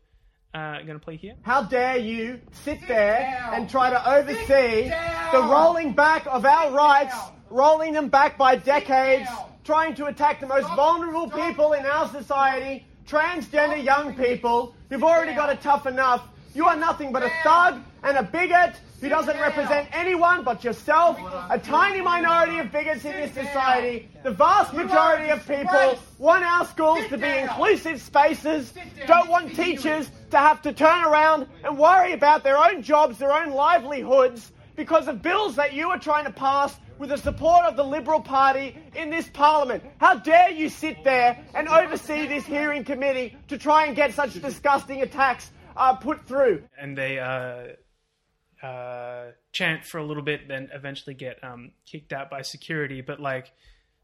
Uh, I'm going to play here. How dare you sit there and try to oversee the rolling back of our rights, rolling them back by decades, trying to attack the most vulnerable people in our society, transgender young people You've already got it tough enough. You are nothing but a thug and a bigot who doesn't represent anyone but yourself, a tiny minority of bigots in this society. The vast majority of people want our schools to be inclusive spaces, don't want teachers to have to turn around and worry about their own jobs, their own livelihoods, because of bills that you are trying to pass with the support of the Liberal Party in this Parliament. How dare you sit there and oversee this hearing committee to try and get such disgusting attacks uh, put through? and they uh, uh, chant for a little bit, then eventually get um, kicked out by security. But like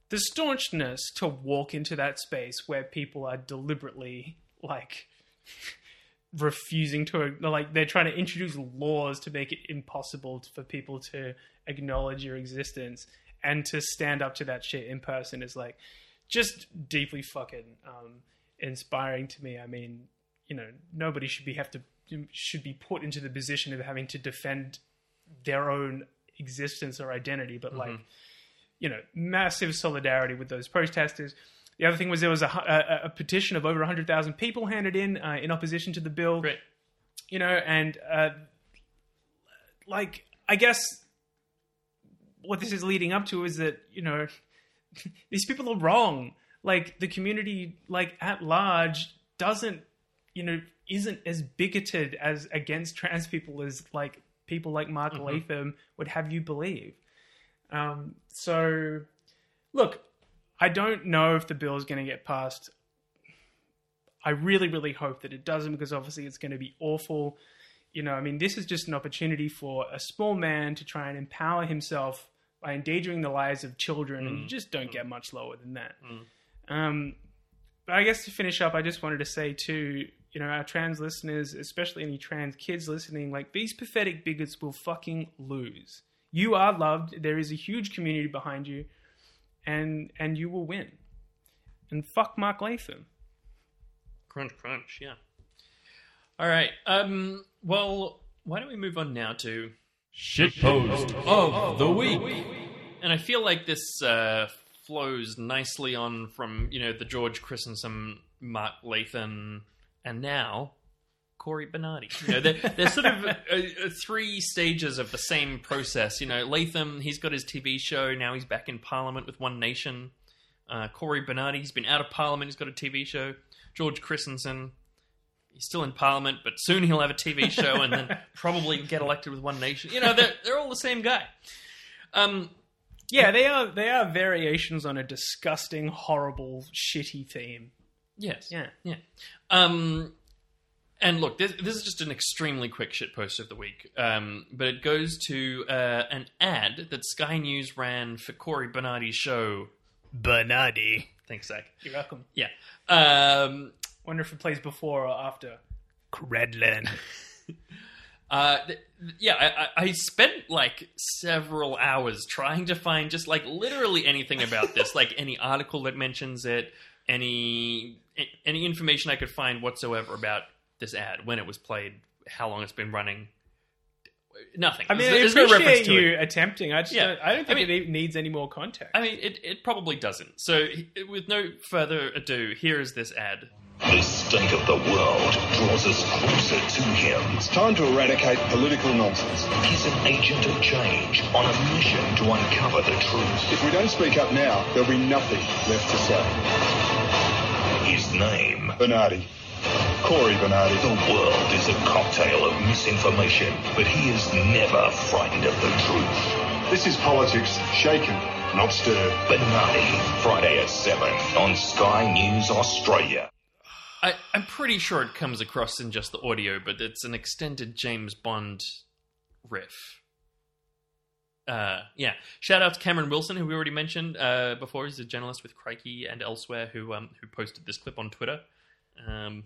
the staunchness to walk into that space where people are deliberately like <laughs> refusing to like they're trying to introduce laws to make it impossible for people to acknowledge your existence and to stand up to that shit in person is like just deeply fucking um, inspiring to me. I mean, you know, nobody should be have to should be put into the position of having to defend their own existence or identity, but like, you know, massive solidarity with those protesters. The other thing was there was a, a, a petition of over 100,000 people handed in uh, in opposition to the bill. Great. You know, and uh, like, I guess what this is leading up to is that, you know, <laughs> these people are wrong. Like, the community, like, at large, doesn't, you know, isn't as bigoted as against trans people as, like, people like Mark Latham would have you believe. Um, so, look, I don't know if the bill is going to get passed. I really, really hope that it doesn't because obviously it's going to be awful. You know, I mean, this is just an opportunity for a small man to try and empower himself by endangering the lives of children, and you just don't get much lower than that. Um, but I guess to finish up, I just wanted to say too, you know, our trans listeners, especially any trans kids listening, like these pathetic bigots will fucking lose. You are loved. There is a huge community behind you, and and you will win. And fuck Mark Latham. Crunch, crunch. Yeah. All right. Um. Well, why don't we move on now to Shitpost of the week. and I feel like this uh, flows nicely on from you know the George Christensen, Mark Latham, and now Cory Bernardi. You know, they're, they're sort of uh, uh, three stages of the same process. You know, Latham, he's got his TV show now. He's back in Parliament with One Nation. Uh, Cory Bernardi, he's been out of Parliament. He's got a TV show. George Christensen, he's still in Parliament, but soon he'll have a TV show and then probably get elected with One Nation. You know, they're they're all the same guy. Um, Yeah, they are they are variations on a disgusting, horrible, shitty theme. Yes. Yeah. Yeah. Um, and look, this, this is just an extremely quick shit post of the week, um, but it goes to uh, an ad that Sky News ran for Cory Bernardi's show. Bernardi. Thanks, Zach. You're welcome. Yeah. Um, Wonder if it plays before or after. Credlin. <laughs> uh, th- yeah, I, I I spent like several hours trying to find just like literally anything about this, like any article that mentions it, any any information I could find whatsoever about this ad, when it was played, how long it's been running. Nothing. I mean, There's- I there's no appreciate reference to you it. attempting. I just Yeah. don't, I don't think I mean- it needs any more context. I mean, it, it probably doesn't. So, with no further ado, here is this ad. The state of the world draws us closer to him. It's time to eradicate political nonsense. He's an agent of change on a mission to uncover the truth. If we don't speak up now, there'll be nothing left to say. His name, Bernardi. Cory Bernardi. the world is a cocktail of misinformation, but he is never frightened of the truth. This is politics shaken, not stirred. Bernardi, Friday at 7 on Sky News Australia. I, I'm pretty sure it comes across in just the audio, but it's an extended James Bond riff. Uh, yeah. Shout out to Cameron Wilson, who we already mentioned uh, before. He's a journalist with Crikey and elsewhere who um, who posted this clip on Twitter. Um,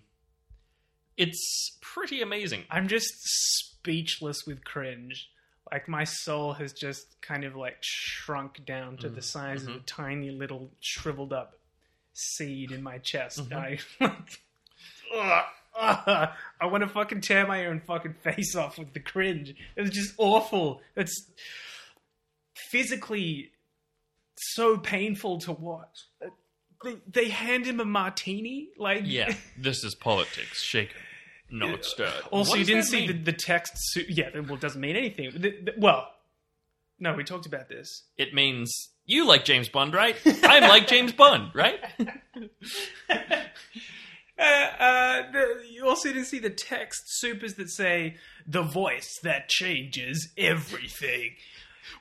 it's pretty amazing. I'm just speechless with cringe. Like my soul has just kind of like shrunk down to Mm, the size mm-hmm. of a tiny little shriveled up seed in my chest. Mm-hmm. I Ugh, <laughs> ugh. I want to fucking tear my own fucking face off with the cringe. It was just awful. It's physically so painful to watch. They, they hand him a martini, like Yeah, this is politics. Shaken, not stirred. Also, you didn't see the, the text. Su- yeah, well, it doesn't mean anything. The- the- well, no, we talked about this. It means you like James Bond, right? I'm like James Bond, right? <laughs> Uh, uh, the, you also didn't see the text supers that say the voice that changes everything.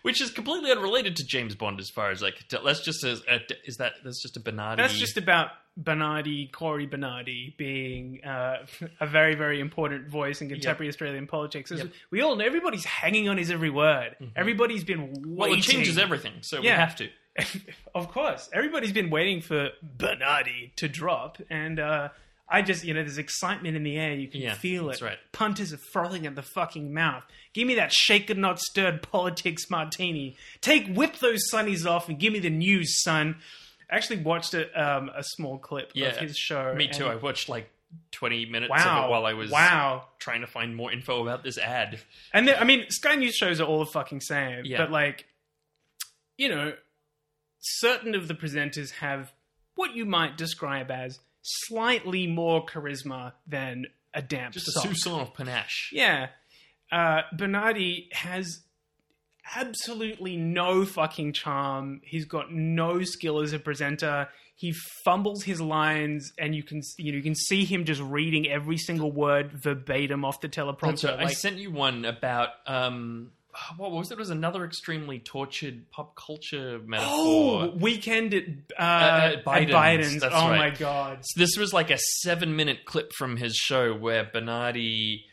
Which is completely unrelated to James Bond, as far as I can tell. That's just a, a is that that's just a Bernardi. That's just about Bernardi, Cory Bernardi, being uh, <laughs> a very, very important voice in contemporary Australian politics. Yep. We all know everybody's hanging on his every word. Everybody's been waiting. well, it changes everything, so we have to. <laughs> of course, everybody's been waiting for Bernardi to drop, and uh, I just, you know, there's excitement in the air. You can Yeah, feel it. that's right. Punters are frothing at the fucking mouth. Give me that shaken, not stirred politics martini. Take whip those sunnies off and give me the news, son. I actually watched a, um, a small clip Yeah, of his show. Me too. I watched like 20 minutes Wow. of it while I was Wow. trying to find more info about this ad. And the, I mean, Sky News shows are all the fucking same. Yeah. But like, you know, certain of the presenters have what you might describe as slightly more charisma than a damp Just a sock. soupçon of panache. Yeah. Uh, Bernardi has absolutely no fucking charm. He's got no skill as a presenter. He fumbles his lines, and you can you know you can see him just reading every single word verbatim off the teleprompter. Right. I sent you one about um, what was it? It was another extremely tortured pop culture metaphor. Oh, weekend at, uh, at at Biden's, Biden's. that's oh right. my god! So this was like a seven-minute clip from his show where Bernardi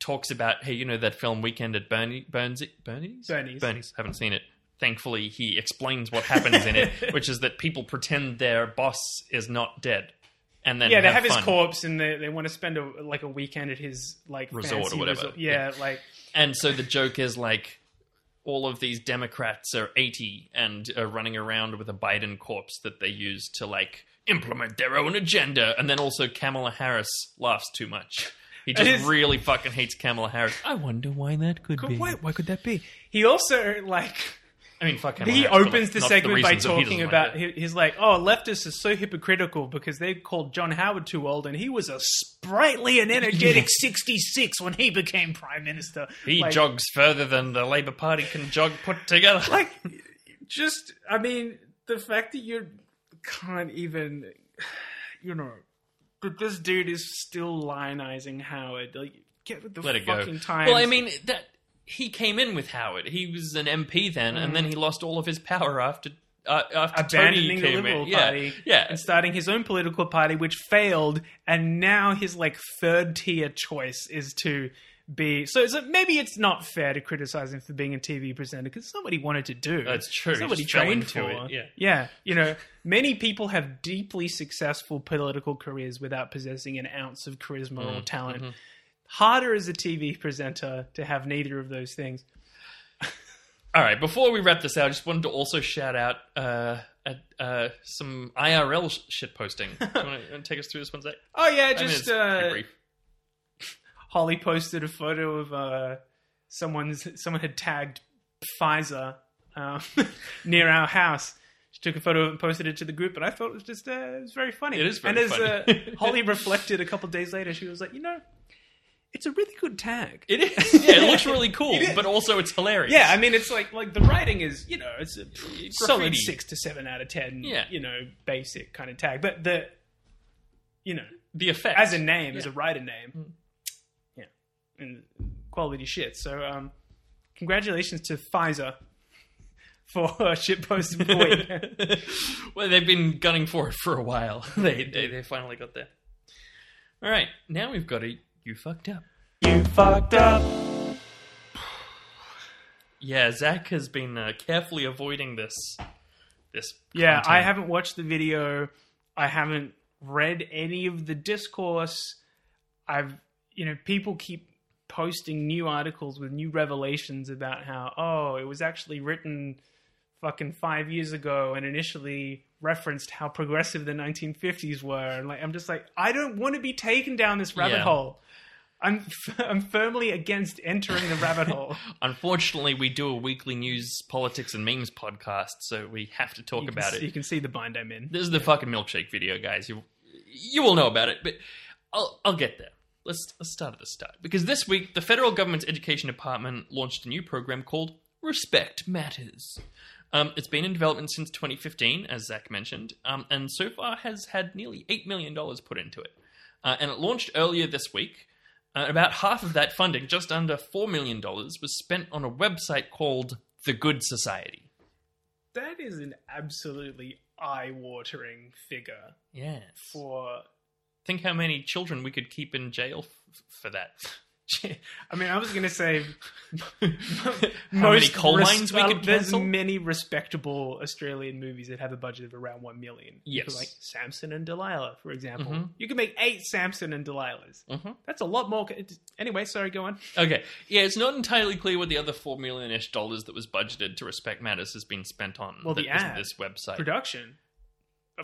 talks about, hey, you know that film Weekend at Bernie, Burns, Bernie's? Bernie's. Bernie's. Haven't seen it. Thankfully, he explains what happens in it, <laughs> which is that people pretend their boss is not dead, and then yeah, they have, have his corpse, and they, they want to spend a, like a weekend at his like Resort or whatever. resort. Yeah, like And so the joke is like all of these Democrats are 80 and are running around with a Biden corpse that they use to like implement their own agenda. And then also Kamala Harris laughs too much. He just It is- really fucking hates Kamala Harris. I wonder why that could be. why, why could that be? He also like I mean, fuck Kamala he Harris, opens the not segment by reasons he talking about like he's like, oh, leftists are so hypocritical because they called John Howard too old, and he was a sprightly and energetic <laughs> sixty six when he became prime minister. He Like- jogs further than the Labour Party can jog put together. <laughs> like just I mean the fact that you can't even you know that this dude is still lionizing Howard like get with the Let it go. fucking times. Well, I mean that he came in with Howard. He was an MP then, and then he lost all of his power after uh, after Mm. abandoning Tony the came Liberal in. Yeah, yeah. and starting his own political party which failed and now his like third tier choice is to be so, so maybe it's not fair to criticize him for being a TV presenter because he wanted to do. That's true. It's not he He trained for. it, yeah. yeah. You know, many people have deeply successful political careers without possessing an ounce of charisma Mm, or talent. mm-hmm. Harder as a TV presenter to have neither of those things. <laughs> All right, before we wrap this out, I just wanted to also shout out uh, uh, uh, some IRL sh- shit posting. <laughs> Do you want to take us through this one, Zach? Oh yeah, I mean, just uh. Holly posted a photo of uh, someone's someone had tagged Pfizer um, <laughs> near our house. She took a photo of it and posted it to the group, and I thought it was just uh, it was very funny. It is and very as funny. Uh, <laughs> Holly reflected a couple days later, she was like, you know, it's a really good tag. It is. Yeah, it looks really <laughs> cool, but also it's hilarious. Yeah, I mean, it's like like the writing is, you know, it's a solid six to seven out of ten. Yeah. you know, basic kind of tag, but the, you know, the effect as a name, as a writer name, yeah, and quality shit. So, um, congratulations to Pfizer <laughs> for shit post of <laughs> well, they've been gunning for it for a while. <laughs> they, they they finally got there. All right, now we've got a you fucked up. you fucked up. Yeah, Zach has been uh, carefully avoiding this. This Yeah, content. I haven't watched the video. I haven't read any of the discourse. I've, you know, people keep posting new articles with new revelations about how oh it was actually written fucking five years ago and initially referenced how progressive the 1950s were and like i'm just like i don't want to be taken down this rabbit Yeah. hole i'm i'm firmly against entering the rabbit <laughs> hole Unfortunately, we do a weekly news, politics, and memes podcast, so we have to talk about s- it. you can see the bind i'm in This is the fucking milkshake video, guys. You you will know about it, but I'll I'll get there. Let's let's start at the start because this week the federal government's education department launched a new program called Respect Matters. Um, it's been in development since 2015, as Zach mentioned, um, and so far has had nearly eight million dollars put into it. Uh, and it launched earlier this week. Uh, about half of that funding, just under four million dollars, was spent on a website called The Good Society. that is an absolutely eye-watering figure Yeah. for Think how many children we could keep in jail f- for that. <laughs> I mean, I was going to say <laughs> How many coal mines we could There's cancel? many respectable Australian movies that have a budget of around one million. Yes. like Samson and Delilah, for example. Mhm. You could make eight Samson and Delilahs. Mhm. That's a lot more. Anyway, sorry, go on. Okay, yeah, it's not entirely clear what the other four million ish dollars that was budgeted to respect matters has been spent on. Well, that the ad this website. production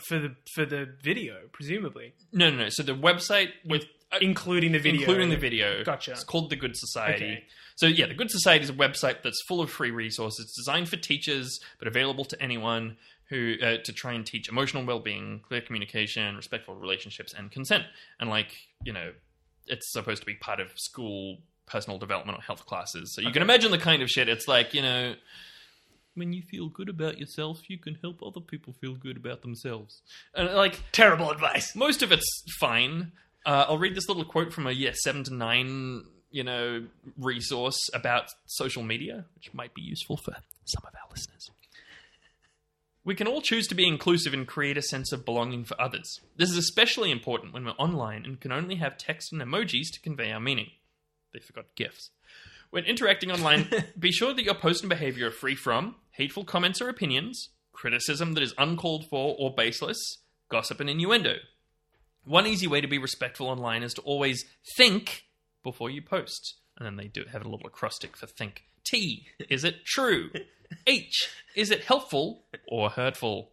for the for the video, presumably, no, no, no. So the website with uh, including the video, including the video. Gotcha. It's called the Good Society. Okay. So yeah, the Good Society is a website that's full of free resources, designed for teachers, but available to anyone who uh, to try and teach emotional well-being, clear communication, respectful relationships, and consent. And like you know, it's supposed to be part of school personal development or health classes. So you can imagine the kind of shit. It's like you know. When you feel good about yourself, you can help other people feel good about themselves. And like terrible advice. Most of it's fine. Uh, I'll read this little quote from a yeah seven to nine you know resource about social media, which might be useful for some of our listeners. We can all choose to be inclusive and create a sense of belonging for others. This is especially important when we're online and can only have text and emojis to convey our meaning. They forgot GIFs. When interacting online, <laughs> be sure that your post and behavior are free from hateful comments or opinions, criticism that is uncalled for or baseless, gossip and innuendo. One easy way to be respectful online is to always think before you post. And then they do have a little acrostic for think. T, is it true? <laughs> H, is it helpful or hurtful?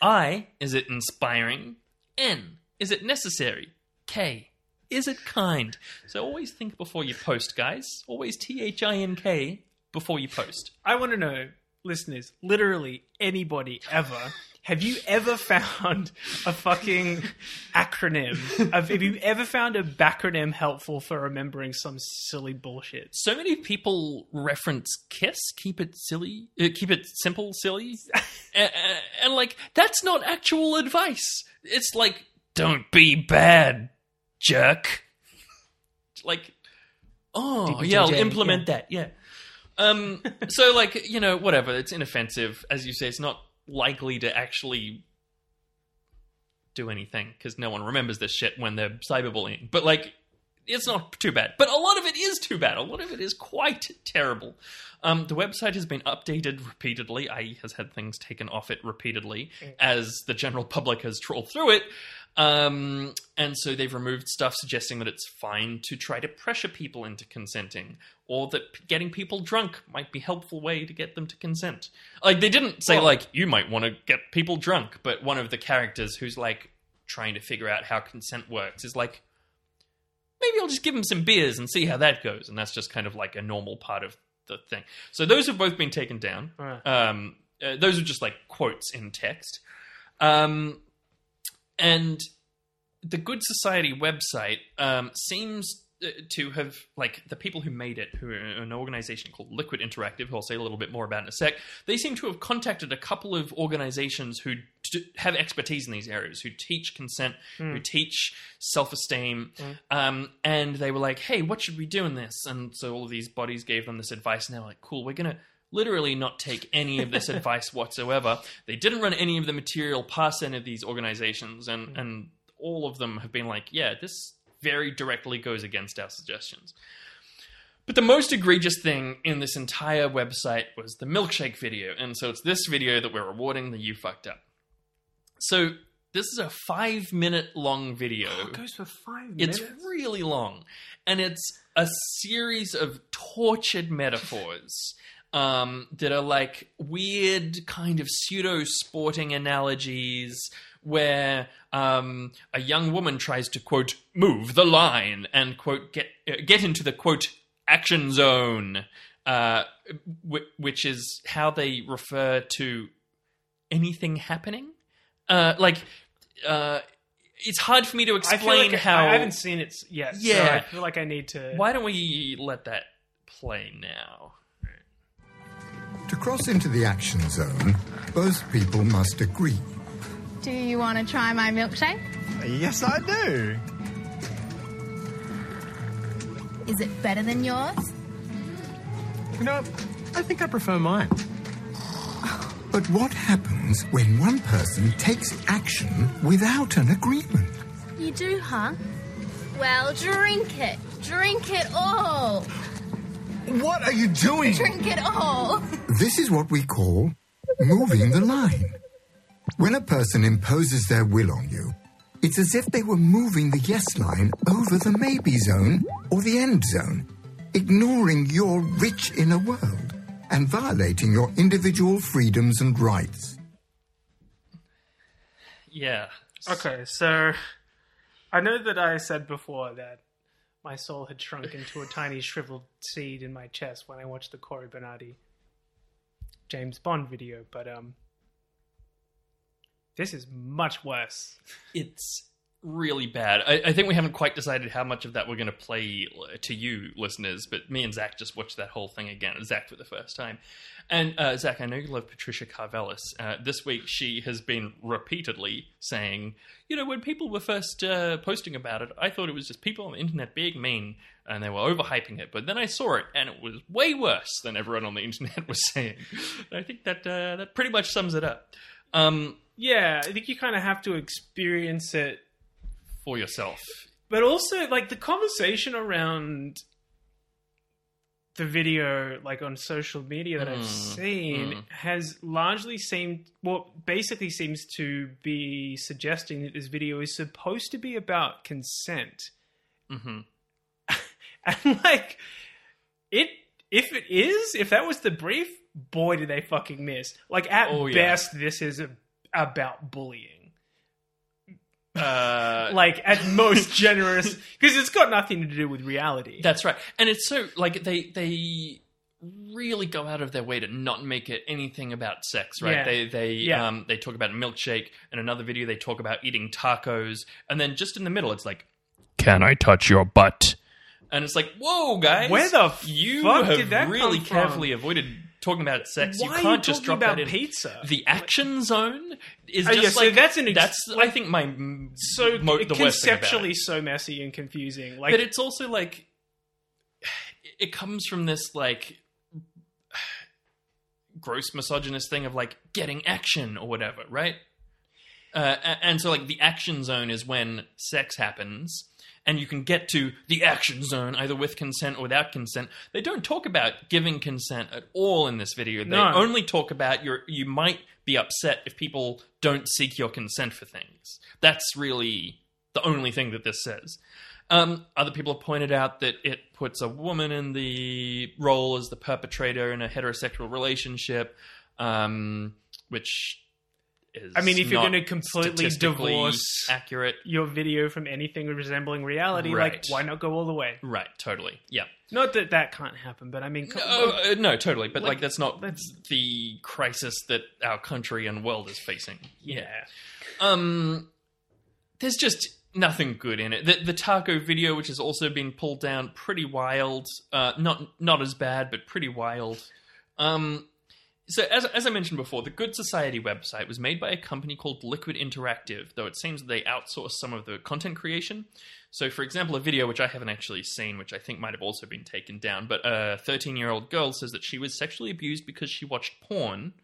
I, is it inspiring? N, is it necessary? K, is it kind? So always think before you post, guys. Always T H I N K before you post. I want to know, listeners, literally anybody ever. Have you ever found a fucking acronym? Have you ever found a backronym helpful for remembering some silly bullshit? So many people reference Kiss, keep it silly, uh, keep it simple, silly, <laughs> and, and like that's not actual advice. It's like don't be bad, jerk. Like, oh yeah, I'll implement yeah. that. Yeah. Um. so like you know whatever. It's inoffensive, as you say. It's not likely to actually do anything because no one remembers this shit when they're cyberbullying. But like, it's not too bad. But a lot of it is too bad. A lot of it is quite terrible. Um, the website has been updated repeatedly. IE has had things taken off it repeatedly as the general public has trawled through it. Um, and so they've removed stuff suggesting that it's fine to try to pressure people into consenting, or that p- getting people drunk might be a helpful way to get them to consent. Like they didn't say Well- like you might want to get people drunk, but one of the characters who's like trying to figure out how consent works is like maybe I'll just give him some beers and see how that goes. And that's just kind of like a normal part of the thing. So those have both been taken down. Right. Um, uh, those are just like quotes in text. Um, and the Good Society website um, seems uh, to have like the people who made it, who are an organization called Liquid Interactive, who I'll say a little bit more about in a sec. They seem to have contacted a couple of organizations who have expertise in these areas, who teach consent, who Hmm. teach self-esteem, Mm. um, and they were like, "Hey, what should we do in this?" And so all of these bodies gave them this advice, and they were like, "Cool, we're gonna." Literally, not take any of this <laughs> advice whatsoever. They didn't run any of the material past any of these organizations, and hmm. and all of them have been like, "Yeah, this very directly goes against our suggestions." But the most egregious thing in this entire website was the milkshake video, and so it's this video that we're rewarding the you fucked up. So This is a five minute long video. <gasps> it goes for five minutes. It's really long, and it's a series of tortured metaphors um, that are like weird, kind of pseudo sporting analogies. Where um, a young woman tries to quote move the line and quote get uh, get into the quote action zone, uh, w- which is how they refer to anything happening. Uh, like, uh, it's hard for me to explain like how I haven't seen it yet. so Yeah. I feel like I need to. Why don't we let that play now? To cross into the action zone, both people must agree. Do you want to try my milkshake? Yes, I do. Is it better than yours? You know, I think I prefer mine. But what happens when one person takes action without an agreement? You do, huh? Well, drink it. Drink it all. What are you doing? Drink it all. This is what we call moving the line. When a person imposes their will on you, it's as if they were moving the yes line over the maybe zone or the end zone, ignoring your rich inner world and violating your individual freedoms and rights. Yeah. Okay, so I know that I said before that my soul had shrunk into a tiny shriveled seed in my chest when I watched the Cory Bernardi James Bond video, but um, this is much worse. It's really bad. I, I think we haven't quite decided how much of that we're going to play uh, to you, listeners, but me and Zach just watched that whole thing again. Zach for the first time. And uh, Zach, I know you love Patricia Karvelas. Uh, this week, she has been repeatedly saying, you know, when people were first uh, posting about it, I thought it was just people on the internet being mean and they were overhyping it. But then I saw it, and it was way worse than everyone on the <laughs> internet was saying. And I think that uh, that pretty much sums it up. Um, Yeah, I think you kind of have to experience it for yourself. But also, like the conversation around the video, like on social media that I've Mm, seen, mm. has largely seemed, well, basically seems to be suggesting that this video is supposed to be about consent. Mm-hmm. <laughs> And like, it, if it is, if that was the brief, boy, did they fucking miss. Like, at Oh, yeah. best, this is a, about bullying. Uh, like at <laughs> most generous because it's got nothing to do with reality. That's right, and it's so like they they really go out of their way to not make it anything about sex, right? Yeah. They they Yeah. um they talk about a milkshake, and another video they talk about eating tacos, and then just in the middle it's like, "Can I touch your butt?" And it's like, "Whoa, guys, Where the you fuck have did that really come from? carefully avoided." Talking about sex, Why you can't you just talking drop about that in. pizza? The action zone is Oh, just yeah, so like that's an ex- that's I think my so mo- the worst thing about it. conceptually so messy and confusing. Like, but it's also like it comes from this like gross misogynist thing of like getting action or whatever, right? Uh, a- and so like the action zone is when sex happens and you can get to the action zone either with consent or without consent. They don't talk about giving consent at all in this video. They No. only talk about your you might be upset if people don't seek your consent for things. That's really the only thing that this says. Um, other people have pointed out that it puts a woman in the role as the perpetrator in a heterosexual relationship, um, which is I mean, if you're going to completely divorce accurate, your video from anything resembling reality, like why not go all the way? right? Totally, yeah. Not that that can't happen, but I mean, No, uh, no, totally. But like, Like, that's not that's the crisis that our country and world is facing. yeah. Um, there's just nothing good in it. The, the taco video, which has also been pulled down, pretty wild. Uh, not not as bad, but pretty wild. Um, so as as I mentioned before, the Good Society website was made by a company called Liquid Interactive, though it seems they outsource some of the content creation. So, for example, a video which I haven't actually seen, which I think might have also been taken down, but a 13 year old girl says that she was sexually abused because she watched porn.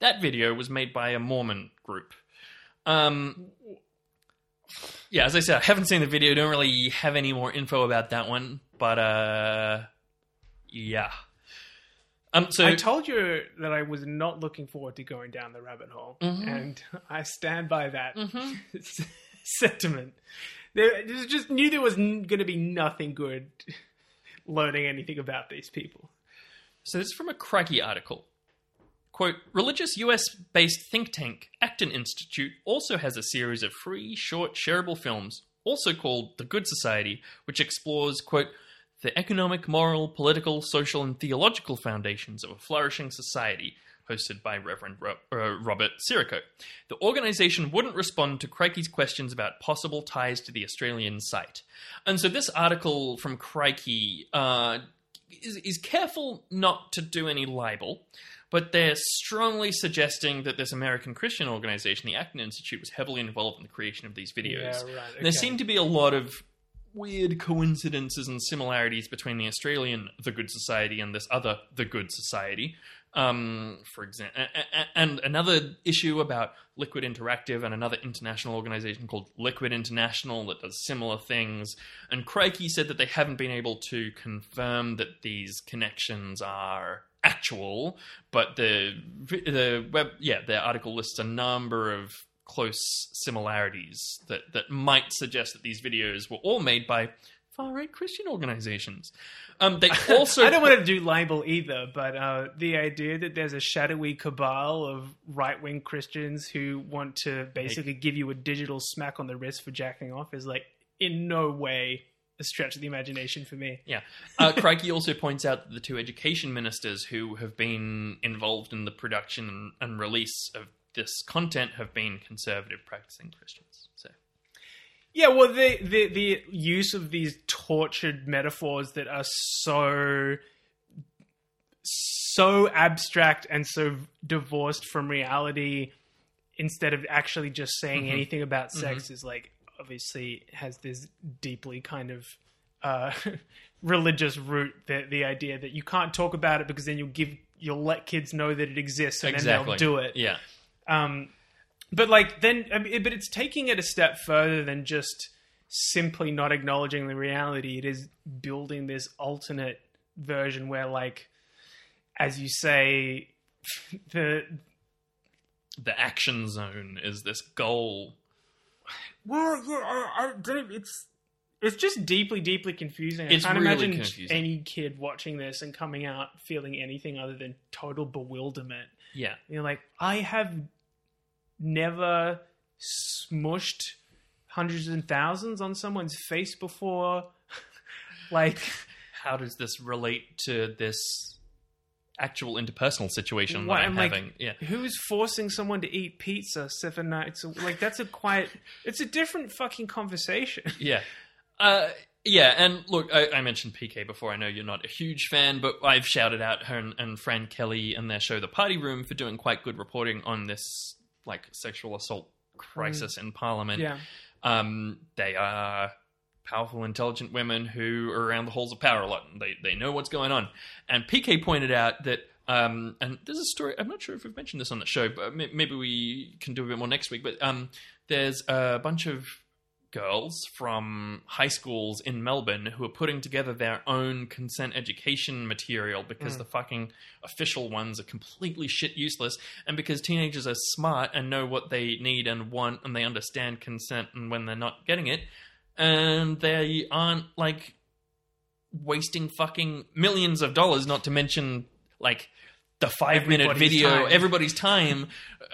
That video was made by a Mormon group. Um, yeah, as I said, I haven't seen the video. Don't really have any more info about that one, but uh, yeah. Um, so I told you that I was not looking forward to going down the rabbit hole, Mhm. and <laughs> I stand by that Mhm. <laughs> sentiment. There, just knew there was going to be nothing good <laughs> learning anything about these people. So this is from a Crikey article. Quote, religious US based think tank Acton Institute also has a series of free, short, shareable films, also called The Good Society, which explores, quote, the economic, moral, political, social, and theological foundations of a flourishing society, hosted by Reverend Ro- uh, Robert Sirico. The organization wouldn't respond to Crikey's questions about possible ties to the Australian site. And so this article from Crikey uh, is, is careful not to do any libel, but they're strongly suggesting that this American Christian organization, the Acton Institute, was heavily involved in the creation of these videos. Yeah, right, There seem to be a lot of weird coincidences and similarities between the Australian The Good Society and this other The Good Society. Um, for example, and another issue about Liquid Interactive and another international organization called Liquid International that does similar things. And Crikey said that they haven't been able to confirm that these connections are actual, but the the web yeah the article lists a number of close similarities that that might suggest that these videos were all made by far right Christian organizations. Um, they <laughs> also I don't want to do libel either, but uh, the idea that there's a shadowy cabal of right wing Christians who want to basically give you a digital smack on the wrist for jacking off is like in no way a stretch of the imagination for me. Yeah. Uh, Crikey also points out that the two education ministers who have been involved in the production and release of this content have been conservative practicing Christians. So Yeah, well, the, the the use of these tortured metaphors that are so so abstract and so divorced from reality, instead of actually just saying Mhm. anything about sex, Mhm. is like obviously has this deeply kind of uh, <laughs> religious root. The the idea that you can't talk about it because then you'll give you'll let kids know that it exists and then they'll do it. Yeah. Um, but like then, I mean, but it's taking it a step further than just simply not acknowledging the reality. It is building this alternate version where, like, as you say, <laughs> the the action zone is this goal. well, yeah, I, I don't. It's it's just deeply, deeply confusing. I It's can't really imagine confusing. any kid watching this and coming out feeling anything other than total bewilderment. Yeah. You're like, I have never smushed hundreds and thousands on someone's face before. <laughs> like, How does this relate to this actual interpersonal situation what, that I'm I'm like, having? yeah. who's forcing someone to eat pizza seven nights? Like, that's a quite. It's a different fucking conversation. <laughs> Yeah. Uh, yeah, and look, I, I mentioned PK before. I know you're not a huge fan, but I've shouted out her and, and Fran Kelly and their show, The Party Room, for doing quite good reporting on this like sexual assault crisis in Parliament. Yeah. Um, they are powerful, intelligent women who are around the halls of power a lot, and they they know what's going on. And PK pointed out that. Um, and there's a story. I'm not sure if we've mentioned this on the show, but maybe we can do a bit more next week. But um, there's a bunch of girls from high schools in Melbourne who are putting together their own consent education material because Mm. the fucking official ones are completely shit useless and because teenagers are smart and know what they need and want and they understand consent and when they're not getting it and they aren't like wasting fucking millions of dollars not to mention like the 5 minute video time. everybody's time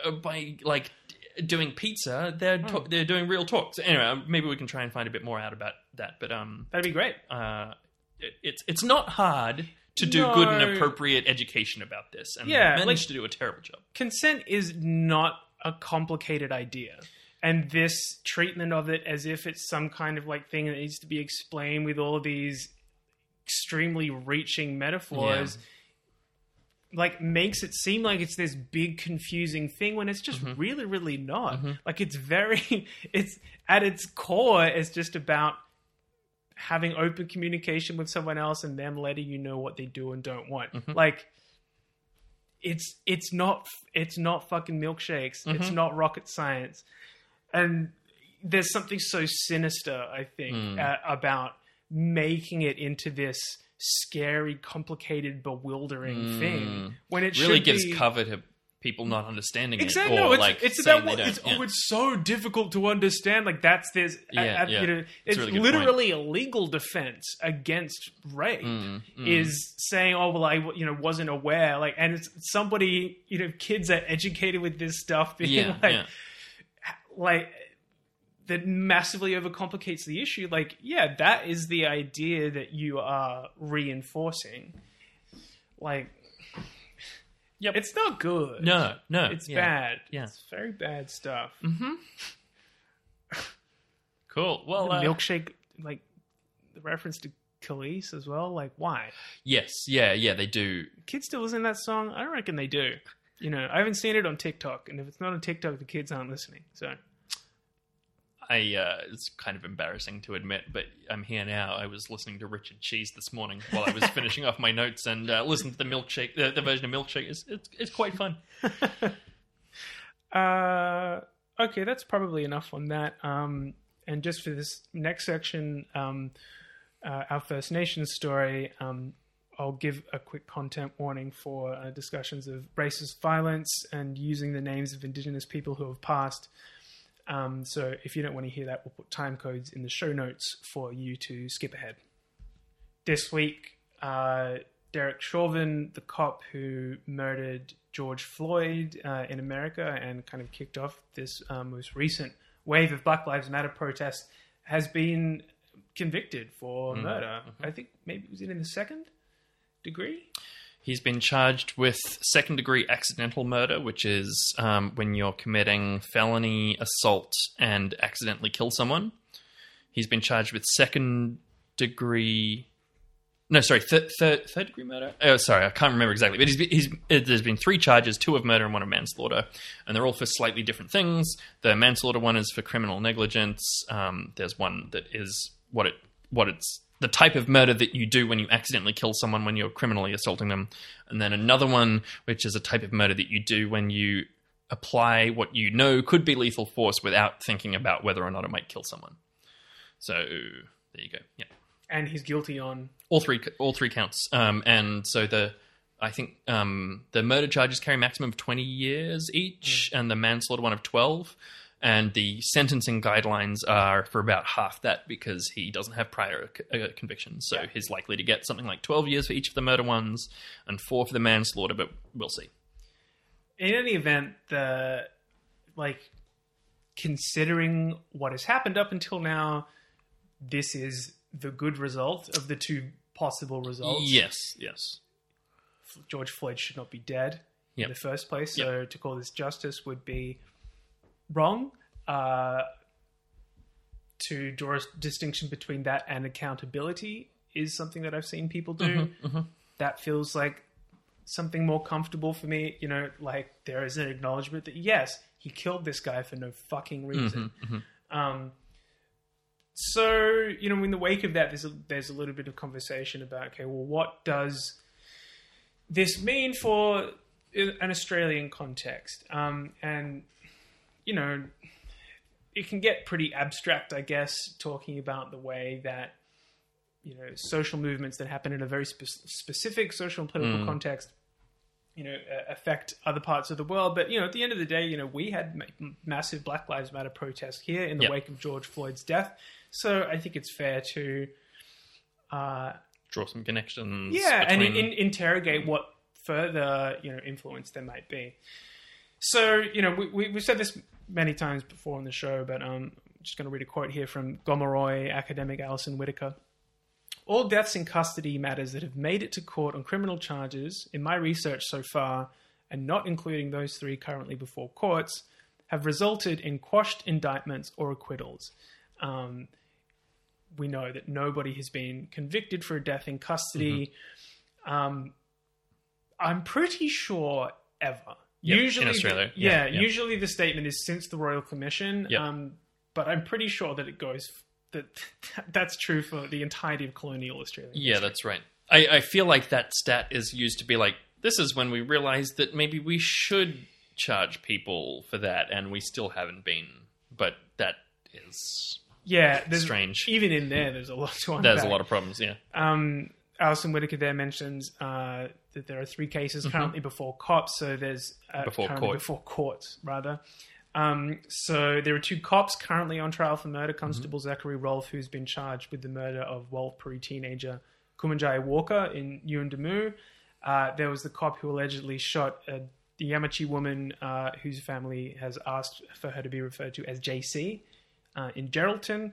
uh, by like doing pizza they're Hmm. to- they're doing real talks anyway maybe we can try and find a bit more out about that but um that'd be great uh it, it's it's not hard to do good and appropriate education about this and Yeah, yeah managed like- to do a terrible job consent is not a complicated idea. And this treatment of it as if it's some kind of like thing that needs to be explained with all of these extremely reaching metaphors like makes it seem like it's this big confusing thing when it's just Mm-hmm. really really not like it's very <laughs> it's at its core it's just about having open communication with someone else and them letting you know what they do and don't want Mm-hmm. like it's it's not it's not fucking milkshakes it's Mhm. not rocket science and there's something so sinister i think Mm. uh, about making it into this scary, complicated, bewildering Mm. thing when it really gives be... cover to people not understanding Exactly. it or No, it's, like it's about what it's, yeah. oh, it's so difficult to understand. Like that's this. Yeah, at- yeah. You know, It's it's a really good point. literally a legal defense against rape. Mm, mm. Is saying, oh well, I you know wasn't aware. Like, and it's somebody you know, kids are educated with this stuff. Being like, yeah. like that massively overcomplicates the issue. Like, yeah, that is the idea that you are reinforcing. Like, Yep. it's not good. No, no, it's yeah, bad. yeah. it's very bad stuff. Mm-hmm. Cool. Well, the uh, milkshake, like the reference to Kelis as well. Like, why? yes, yeah, yeah, they do. Kids still listen to that song? I reckon they do. You know, I haven't seen it on TikTok, and if it's not on TikTok, the kids aren't listening. So, I uh, it's kind of embarrassing to admit, but I'm here now. I was listening to Richard Cheese this morning while I was <laughs> finishing off my notes and uh, listened to the milkshake, the, the version of milkshake. It's, it's it's quite fun. <laughs> uh, okay, that's probably enough on that. Um, and just for this next section, um, uh, our First Nations story, um, I'll give a quick content warning for uh, discussions of racist violence and using the names of Indigenous people who have passed. Um, so if you don't want to hear that, we'll put time codes in the show notes for you to skip ahead. This week, uh, Derek Chauvin, the cop who murdered George Floyd uh, in America and kind of kicked off this uh, most recent wave of Black Lives Matter protests, has been convicted for Mm, murder. I think maybe was it in the second degree? He's been charged with second degree accidental murder, which is um, when you're committing felony assault and accidentally kill someone. He's been charged with second degree. No, sorry, th- th- third degree murder. Oh, sorry, I can't remember exactly. But he's, he's, there's been three charges: two of murder and one of manslaughter, and they're all for slightly different things. The manslaughter one is for criminal negligence. Um, there's one that is what it what it's the type of murder that you do when you accidentally kill someone when you're criminally assaulting them, and then another one which is a type of murder that you do when you apply what you know could be lethal force without thinking about whether or not it might kill someone. So there you go. Yeah. And he's guilty on all three all three counts. Um and so the i think um the murder charges carry a maximum of 20 years each and the manslaughter one of 12 and the sentencing guidelines are for about half that because he doesn't have prior uh, convictions so he's likely to get something like 12 years for each of the murder ones and four for the manslaughter but we'll see in any event, the like considering what has happened up until now, this is the good result of the two possible results. yes yes George Floyd should not be dead Yep. in the first place. So to call this justice would be wrong. Uh, to draw a distinction between that and accountability is something that I've seen people do. Mhm, mhm. That feels like something more comfortable for me. You know, like there is an acknowledgement that yes, he killed this guy for no fucking reason. Mhm, mhm. Um, so you know, in the wake of that, there's a, there's a little bit of conversation about okay, well, what does this mean for an Australian context? Um, and you know, it can get pretty abstract, I guess, talking about the way that you know social movements that happen in a very spe- specific social and political Mm. context you know uh, affect other parts of the world but you know at the end of the day you know we had ma- massive black lives matter protests here in the Yep. wake of george floyd's death so i think it's fair to uh, draw some connections yeah and between- in, interrogate what further you know influence there might be so you know we, we, we've said this many times before on the show but um, i'm just going to read a quote here from gomeroi academic alison whittaker all deaths in custody matters that have made it to court on criminal charges, in my research so far, and not including those three currently before courts, have resulted in quashed indictments or acquittals. Um, we know that nobody has been convicted for a death in custody. Um, I'm pretty sure ever. Yep, in usually, Australia. yeah, Yeah, yeah. usually the statement is since the Royal Commission. Yep. Um, but I'm pretty sure that it goes that <laughs> that's true for the entirety of colonial Australia. Yeah, that's right. I, I feel like that stat is used to be like, this is when we realized that maybe we should charge people for that, and we still haven't been. But that is Yeah, strange. Even in there, there's a lot to unpack. There's a lot of problems, yeah. Um, Alison Whittaker there mentions uh, that there are three cases currently before cops. So there's uh, Mm-hmm. Before court. before courts rather. Um, so there are two cops currently on trial for murder. Constable Mm-hmm. Zachary Rolfe, who's been charged with the murder of Warlpiri teenager Kumanjai Walker in Yuendumu. Uh, there was the cop who allegedly shot a the Yamatji woman uh, whose family has asked for her to be referred to as JC uh, in Geraldton.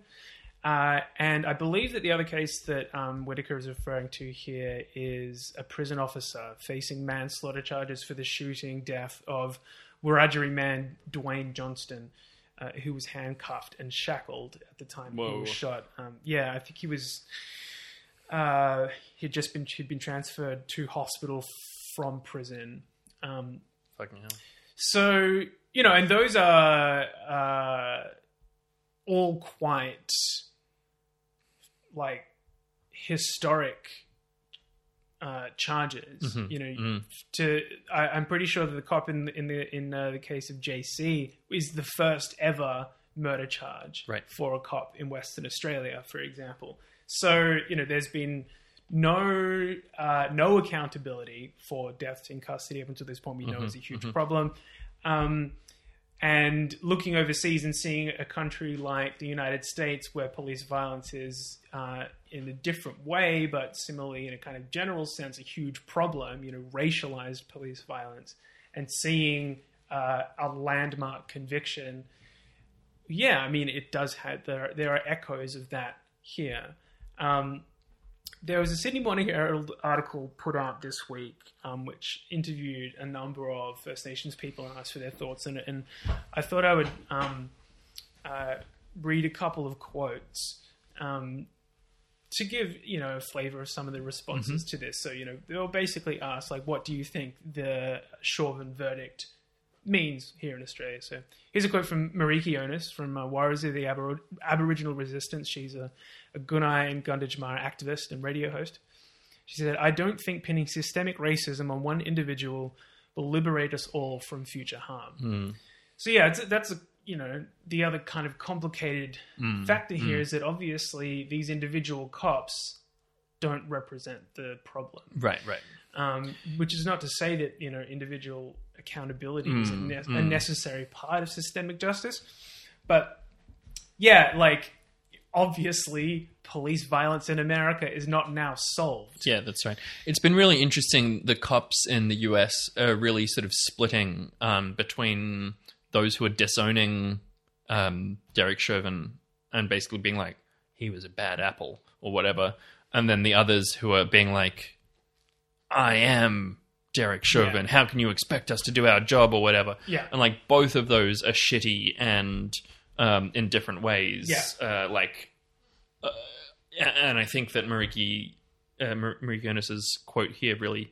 Uh, and I believe that the other case that um, Whittaker is referring to here is a prison officer facing manslaughter charges for the shooting death of Wiradjuri man Dwayne Johnstone, uh, who was handcuffed and shackled at the time he was shot. Um, yeah, I think he was. Uh, he'd just been he'd been transferred to hospital from prison. Um, Fucking hell. so you know, and those are uh, all quite like historic uh, charges. Mhm, You know, mhm. to I, I'm pretty sure that the cop in in the in uh, the case of JC is the first ever murder charge Right. for a cop in Western Australia, for example. So you know, there's been no uh, no accountability for deaths in custody up until this point. We know Mhm, is a huge mhm. problem. Um, and looking overseas and seeing a country like the United States where police violence is uh, in a different way, but similarly in a kind of general sense, a huge problem, you know, racialized police violence, and seeing uh, a landmark conviction, yeah, I mean, it does have, there, there are echoes of that here. Um, there was a Sydney Morning Herald article put out this week, um, which interviewed a number of First Nations people and asked for their thoughts on it. And I thought I would um, uh, read a couple of quotes um, to give you know a flavor of some of the responses to this. So you know they were basically asked like, "What do you think the Chauvin verdict means here in Australia?" So here's a quote from Meriki Onus from uh, Warriors of the Abor- Aboriginal Resistance. She's a Gunai and Gunditjmara activist and radio host. She said, "I don't think pinning systemic racism on one individual will liberate us all from future harm." Hmm. So yeah, it's, that's a, you know the other kind of complicated Mm, factor here mm. is that obviously these individual cops don't represent the problem, Right, right. um, which is not to say that you know individual accountability is a, Mm, ne- a mm. necessary part of systemic justice, but yeah, like obviously police violence in America is not now solved. Yeah, that's right. It's been really interesting. The cops in the US are really sort of splitting um, between those who are disowning um, Derek Chauvin and basically being like, he was a bad apple or whatever, and then the others who are being like, I am Derek Chauvin. Yeah. How can you expect us to do our job or whatever? Yeah. And like both of those are shitty and um, in different ways. Yeah. Uh, like uh, and I think that Meriki uh, Mar- Meriki Onus's quote here really,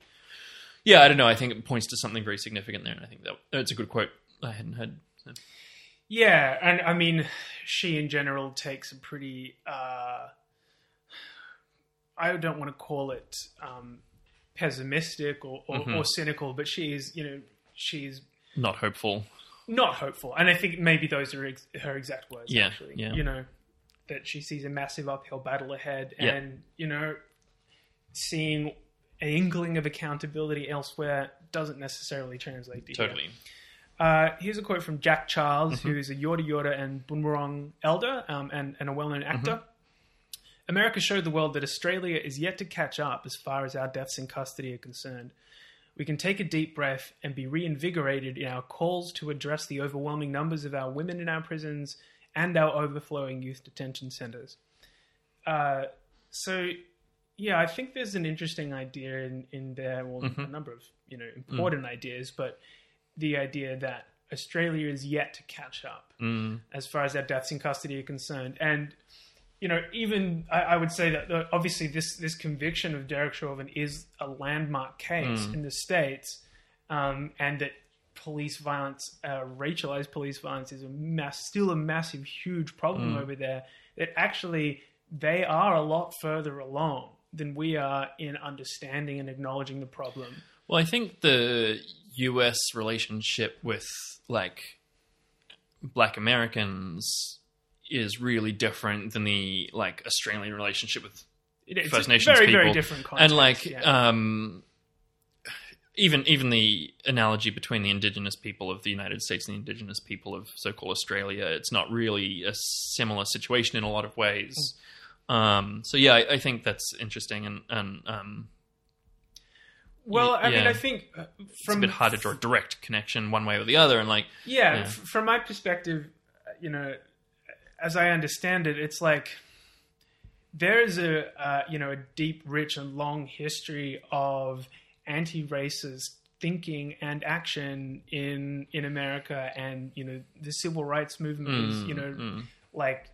yeah, I don't know. I think it points to something very significant there, and I think that it's a good quote. I hadn't heard. So. Yeah, and I mean, she in general takes a pretty. Uh, I don't want to call it um, pessimistic or, or, Mhm. or cynical, but she is, you know, she's Not hopeful. Not hopeful, and I think maybe those are ex- her exact words. Yeah, actually, yeah. you know, that she sees a massive uphill battle ahead, Yeah. and you know, seeing an inkling of accountability elsewhere doesn't necessarily translate to here. Totally. Uh, here's a quote from Jack Charles, Mhm. who is a Yorta Yorta and Bunurong elder um, and, and a well known actor. America showed the world that Australia is yet to catch up as far as our deaths in custody are concerned. We can take a deep breath and be reinvigorated in our calls to address the overwhelming numbers of our women in our prisons and our overflowing youth detention centers. Uh, so, yeah, I think there's an interesting idea in, in there, well, a Mhm. number of you know important ideas, but the idea that Australia is yet to catch up Mm. as far as our deaths in custody are concerned, and you know, even I, I would say that uh, obviously this this conviction of Derek Chauvin is a landmark case Mm. in the states, um, and that police violence, uh, racialized police violence, is a mass, still a massive, huge problem Mm. over there. That actually they are a lot further along than we are in understanding and acknowledging the problem. Well, I think the U.S. relationship with like Black Americans is really different than the like Australian relationship with It- it's First Nations very, people, very different and like yeah. um, even even the analogy between the indigenous people of the United States and the indigenous people of so-called Australia, it's not really a similar situation in a lot of ways. Um, so yeah, I, I think that's interesting, and and um, Well, I mean. I think uh, it's from a bit hard to draw a direct connection one way or the other, and like yeah, yeah. f- from my perspective, uh, you know, as I understand it, it's like there is a uh, you know a deep, rich, and long history of anti-racist thinking and action in in America, and you know the civil rights movement is Mm, you know mm. like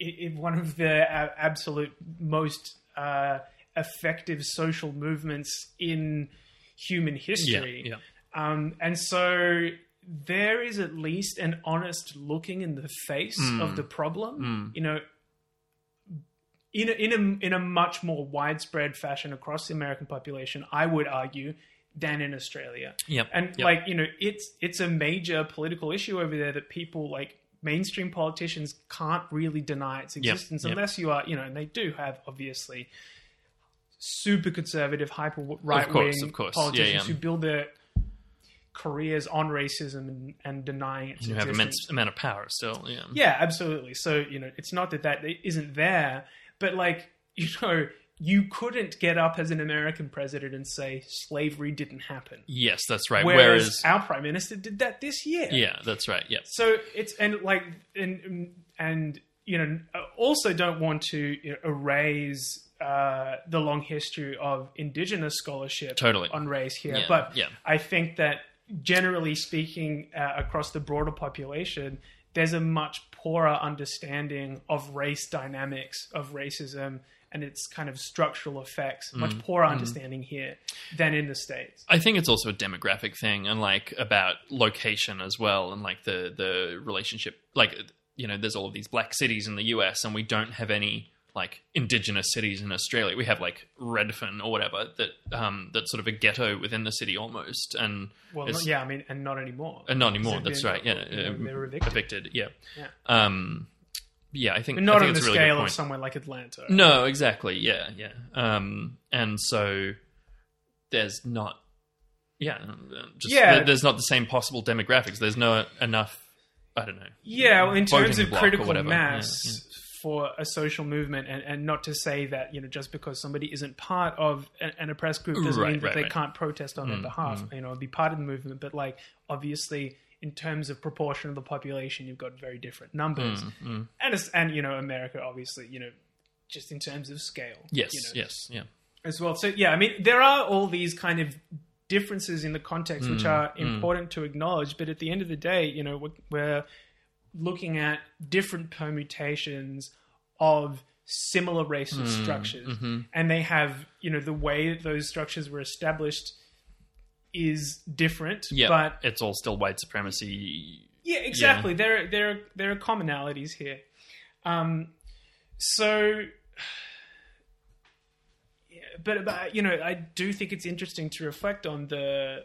i i one of the absolute most uh, effective social movements in human history. yeah. Um, and so there is at least an honest looking in the face Mm. of the problem. Mm. You know, in a, in a in a much more widespread fashion across the American population, I would argue, than in Australia. Yep, And yep. like you know, it's it's a major political issue over there that people like mainstream politicians can't really deny its existence yep. unless you are you know, and they do have obviously super conservative, hyper right wing politicians Yeah, yeah. who build their careers on racism and, and denying its you have immense amount of power still. Yeah, Yeah, absolutely. So, you know, it's not that that isn't there, but like, <laughs> you know, you couldn't get up as an American president and say slavery didn't happen. Yes, that's right. Whereas, Whereas, our prime minister did that this year. yeah, that's right. Yeah, So it's and like and and you know also don't want to you know, erase uh, the long history of indigenous scholarship Totally. on race here, Yeah, but yeah. I think that generally speaking, uh, across the broader population, there's a much poorer understanding of race dynamics of racism and its kind of structural effects. Much Mm, poorer mm. understanding here than in the states. I think it's also a demographic thing and like about location as well and like the the relationship like you know there's all of these black cities in the US and we don't have any like indigenous cities in Australia. We have like Redfern or whatever that um that's sort of a ghetto within the city almost and Well, not, yeah, I mean, and not anymore. and not anymore. They've right. Yeah, you know, they were evicted. evicted. Yeah. Yeah. Um, yeah, I think But not I think on the really scale of somewhere like Atlanta. No, exactly. Yeah, yeah. Um, and so there's not, yeah, uh, just, Yeah. there- there's not the same possible demographics. There's no enough. I don't know. Yeah, well, in terms of critical mass Yeah, for a social movement, and, and not to say that you know just because somebody isn't part of an, an oppressed group doesn't Right, mean that right, they right. can't protest on their Mm, behalf. mm. You know, be part of the movement, but like obviously. In terms of proportion of the population, you've got very different numbers, Mm, mm. and and you know America, obviously, you know, just in terms of scale, Yes, you know, yes, yeah. as well. So yeah, I mean, there are all these kind of differences in the context which Mm, are mm. important to acknowledge. But at the end of the day, you know, we're, we're looking at different permutations of similar racist Mm, structures, mhm. and they have, you know, the way that those structures were established is different. Yeah, but it's all still white supremacy. yeah, exactly. There, there, there are commonalities here. Um, so, yeah, <sighs> but, but you know, I do think it's interesting to reflect on the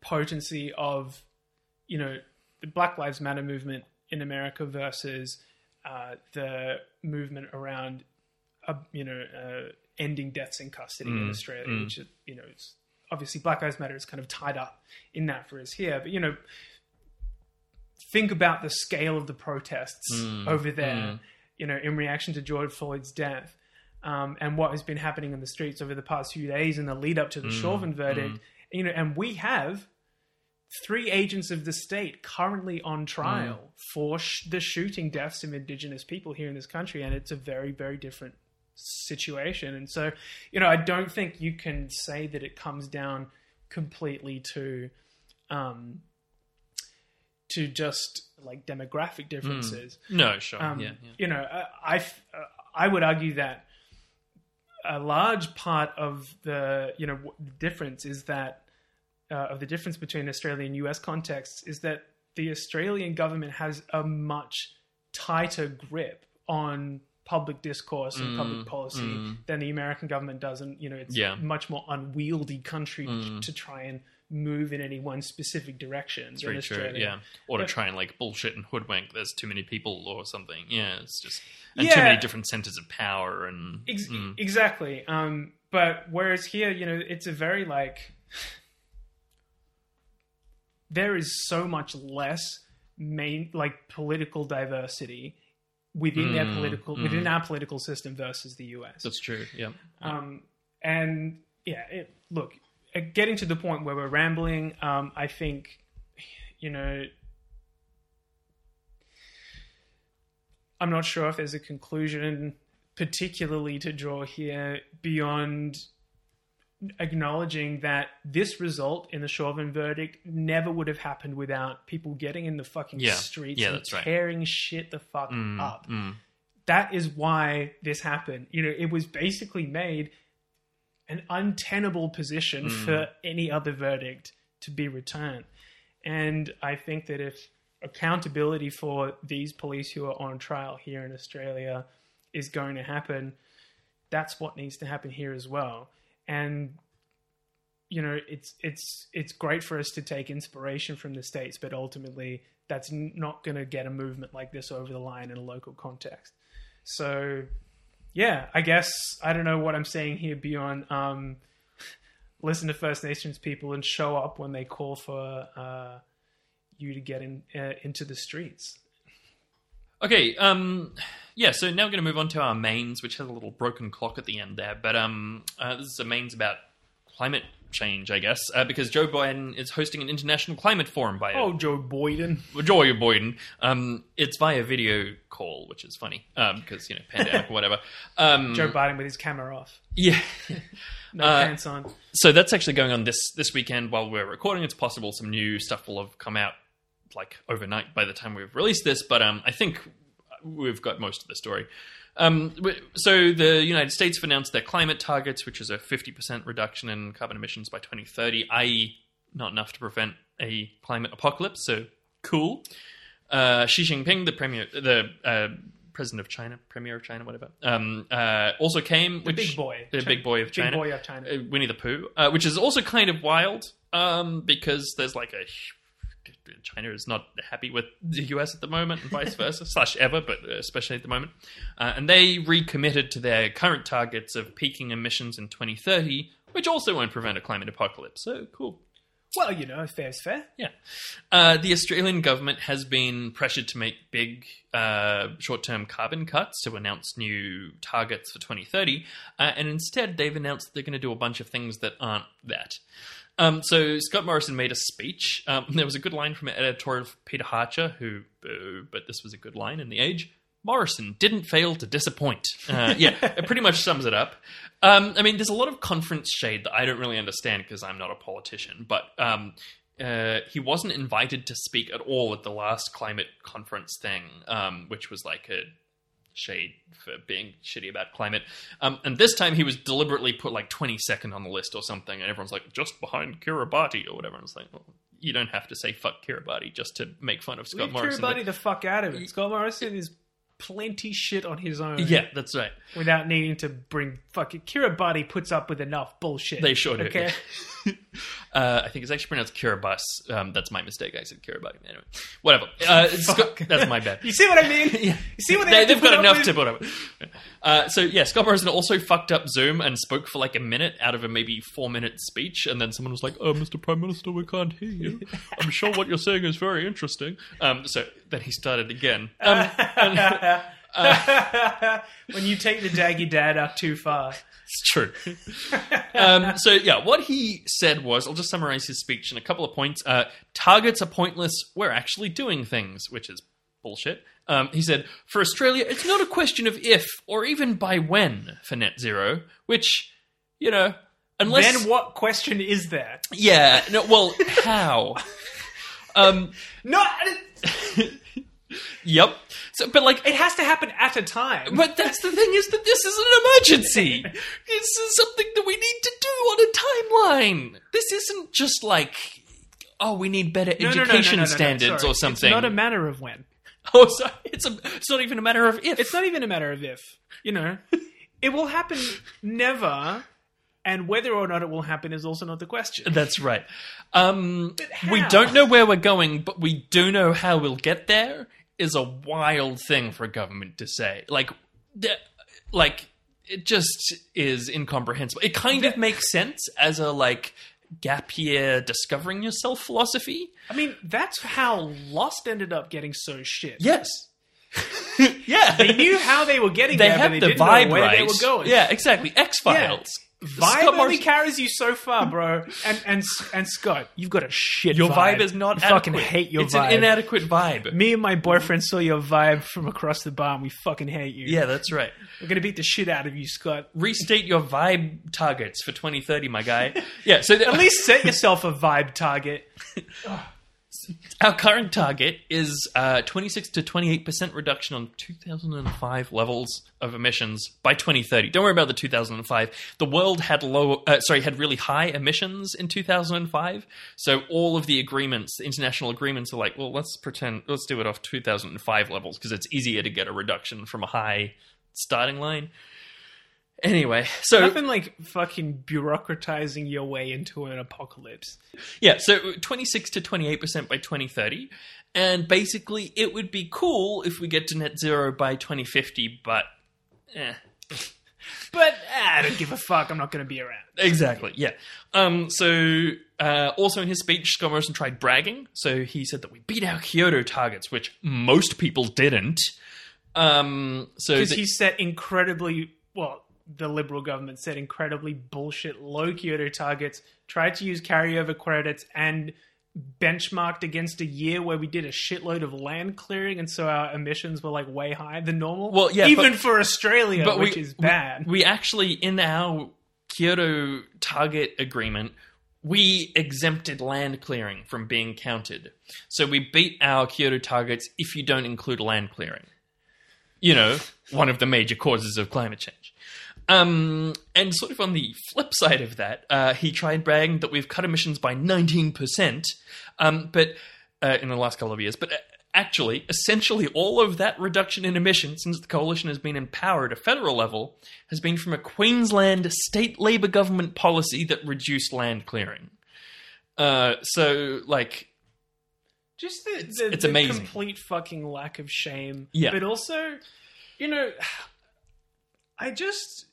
potency of, you know, the Black Lives Matter movement in America versus uh, the movement around, uh, you know, uh, ending deaths in custody in Mm, Australia, mm. which you know, it's obviously Black Lives Matter is kind of tied up in that for us here, but you know, think about the scale of the protests Mm, over there, mm. you know, in reaction to George Floyd's death. Um, and what has been happening in the streets over the past few days in the lead up to the Mm, Chauvin verdict, mm. you know, and we have three agents of the state currently on trial Mm. for sh- the shooting deaths of indigenous people here in this country, and it's a very, very different situation. And so, you know, I don't think you can say that it comes down completely to, um, to just like demographic differences. Mm. No, sure. Um, Yeah, yeah. You know, I, uh, I would argue that a large part of the you know w- difference is that uh, of the difference between Australian and US contexts is that the Australian government has a much tighter grip on public discourse and Mm, public policy mm. than the American government does, and you know it's Yeah. a much more unwieldy country Mm. to try and move in any one specific direction. It's in very true. Australia. Yeah, or to try and like bullshit and hoodwink. There's too many people or something. Yeah, it's just and too many different centers of power and Ex- mm. Exactly. Um, but whereas here, you know, it's a very like there is so much less main like political diversity within their Mm, political mm. within our political system versus the US. that's true. Yeah. Um, and yeah, it, look, uh, getting to the point where we're rambling, um, I think, you know, I'm not sure if there's a conclusion particularly to draw here beyond acknowledging that this result in the Chauvin verdict never would have happened without people getting in the fucking Yeah. streets Yeah, and that's right. tearing shit the fuck Mm, up mm. that is why this happened. You know, it was basically made an untenable position Mm. for any other verdict to be returned. And I think that if accountability for these police who are on trial here in Australia is going to happen, that's what needs to happen here as well. And you know, it's it's it's great for us to take inspiration from the states, but ultimately that's not going to get a movement like this over the line in a local context. So, yeah, I guess I don't know what I'm saying here beyond um, listen to First Nations people and show up when they call for uh, you to get in uh, into the streets. Okay, um, yeah, so now we're going to move on to our mains, which has a little broken clock at the end there. But um, uh, this is a mains about climate change, I guess, uh, because Joe Biden is hosting an international climate forum by Oh, Joe Boyden. Joe Biden. Um, it's via video call, which is funny um, because you know pandemic or whatever. <laughs> Um, Joe Biden with his camera off. Yeah. <laughs> No Uh, pants on. So that's actually going on this this weekend while we're recording. It's possible some new stuff will have come out like overnight by the time we've released this, but um, I think we've got most of the story. Um, so the United States have announced their climate targets, which is a 50% reduction in carbon emissions by 2030, i.e., not enough to prevent a climate apocalypse. So cool. Uh, Xi Jinping, the premier, the uh, president of China, premier of China, whatever, um, uh, also came. The which, big boy. the Chi- big boy of China. big China, boy of China. uh, Winnie the Pooh, uh, which is also kind of wild um, because there's like a China is not happy with the US at the moment, and vice versa, <laughs> slash ever, but especially at the moment. Uh, and they recommitted to their current targets of peaking emissions in 2030, which also won't prevent a climate apocalypse. So cool. Well, you know, fair's fair. Yeah. Uh, the Australian government has been pressured to make big uh, short term carbon cuts to announce new targets for 2030. Uh, and instead, they've announced that they're going to do a bunch of things that aren't that. Um, so Scott Morrison made a speech. Um, <laughs> there was a good line from an editorial of Peter Hartcher, who, boo, but this was a good line in The Age. Morrison didn't fail to disappoint. Uh, yeah, <laughs> it pretty much sums it up. Um, I mean, there's a lot of conference shade that I don't really understand because I'm not a politician, but um, uh, he wasn't invited to speak at all at the last climate conference thing, um, which was like a shade for being shitty about climate. Um, and this time he was deliberately put like 22nd on the list or something, and everyone's like, just behind Kiribati or whatever. And it's like, well, you don't have to say fuck Kiribati just to make fun of Scott Leave Morrison. Kiribati the fuck out of it. Scott Morrison is plenty shit on his own. Yeah, that's right. Without needing to bring fucking Kiribati puts up with enough bullshit. They sure do. Okay. <laughs> Uh, I think it's actually pronounced Kiribati. Um, that's my mistake. I said Kiribati. Anyway, whatever. Uh, <laughs> Scott, that's my bad. <laughs> You see what I mean? yeah. You see what they, have got enough with? to put up. with. Uh, so yeah, Scott Morrison also fucked up Zoom and spoke for like a minute out of a maybe four minute speech, and then someone was like, "Oh, Mr. Prime Minister, we can't hear you. I'm sure what you're saying is very interesting." Um, so then he started again. Um, and- <laughs> when you take the daggy dad up too far. It's true. um, so yeah, what he said was, I'll just summarize his speech in a couple of points. Uh, targets are pointless. We're actually doing things, which is bullshit. Um, he said, for Australia, it's not a question of if or even by when for net zero, which, you know, unless. Then what question is there? Yeah, no, well, how? <laughs> um, Not. <laughs> yep. So, but like, it has to happen at a time. But that's the thing is that this is an emergency. <laughs> this is something that we need to do on a timeline. This isn't just like, oh, we need better No, education no, no, no, standards or something. It's not a matter of when. <laughs> oh, sorry. It's a. It's not even a matter of if. It's not even a matter of if. You know, <laughs> it will happen never and whether or not it will happen is also not the question. That's right. Um, we don't know where we're going, but we do know how we'll get there. Is a wild thing for government to say. Like, like it just is incomprehensible. It kind of makes sense as a like gap year discovering yourself philosophy. I mean, that's how Lost ended up getting so shit. Yes. <laughs> yeah, They knew how they were getting they there, but they the didn't vibe know where right. they were going. Yeah, exactly. X Files. Vibe only carries you so far, bro. And and and Scott, you've got a shit. Your vibe, vibe is not I fucking hate your vibe. It's vibe. an inadequate vibe. Me and my boyfriend saw your vibe from across the bar, and we fucking hate you. Yeah, that's right. We're gonna beat the shit out of you, Scott. Restate your vibe targets for 2030, my guy. <laughs> Yeah, so At least set yourself a vibe target. <laughs> Our current target is uh, 26 to 28 percent reduction on 2005 levels of emissions by 2030. Don't worry about the 2005. The world had low, uh, sorry, had really high emissions in 2005. So all of the agreements, the international agreements, are like, well, let's pretend, let's do it off 2005 levels because it's easier to get a reduction from a high starting line. Anyway, so Nothing like fucking bureaucratizing your way into an apocalypse. Yeah, so 26 to 28% by 2030. And basically, it would be cool if we get to net zero by 2050, but eh. <laughs> But ah, I don't give a fuck. I'm not going to be around. Exactly, yeah. Um, so, uh, also in his speech, Scott Morrison tried bragging. So he said that we beat our Kyoto targets, which most people didn't. Um, so Because he set incredibly well. The Liberal government set incredibly bullshit low Kyoto targets. Tried to use carryover credits and benchmarked against a year where we did a shitload of land clearing, and so our emissions were like way higher than normal. Well, yeah, even but- for Australia, but which we- is bad. We, we actually, in our Kyoto target agreement, we exempted land clearing from being counted. So we beat our Kyoto targets if you don't include land clearing. You know, one of the major causes of climate change. Um, and sort of on the flip side of that, uh, he tried bragging that we've cut emissions by 19%, um, but uh, in the last couple of years. But uh, actually, essentially, all of that reduction in emissions since the coalition has been in power at a federal level has been from a Queensland state Labor government policy that reduced land clearing. Uh, so, like, just the, It's- the, it's the amazing. complete fucking lack of shame. Yeah. But also, you know, I just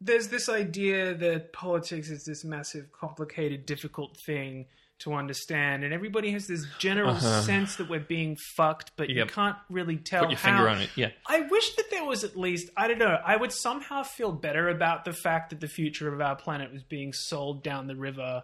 there's this idea that politics is this massive, complicated, difficult thing to understand, and everybody has this general Uh-huh. sense that we're being fucked, but you can't really tell. put your how. finger on it. Yeah. I wish that there was at least, I don't know, I would somehow feel better about the fact that the future of our planet was being sold down the river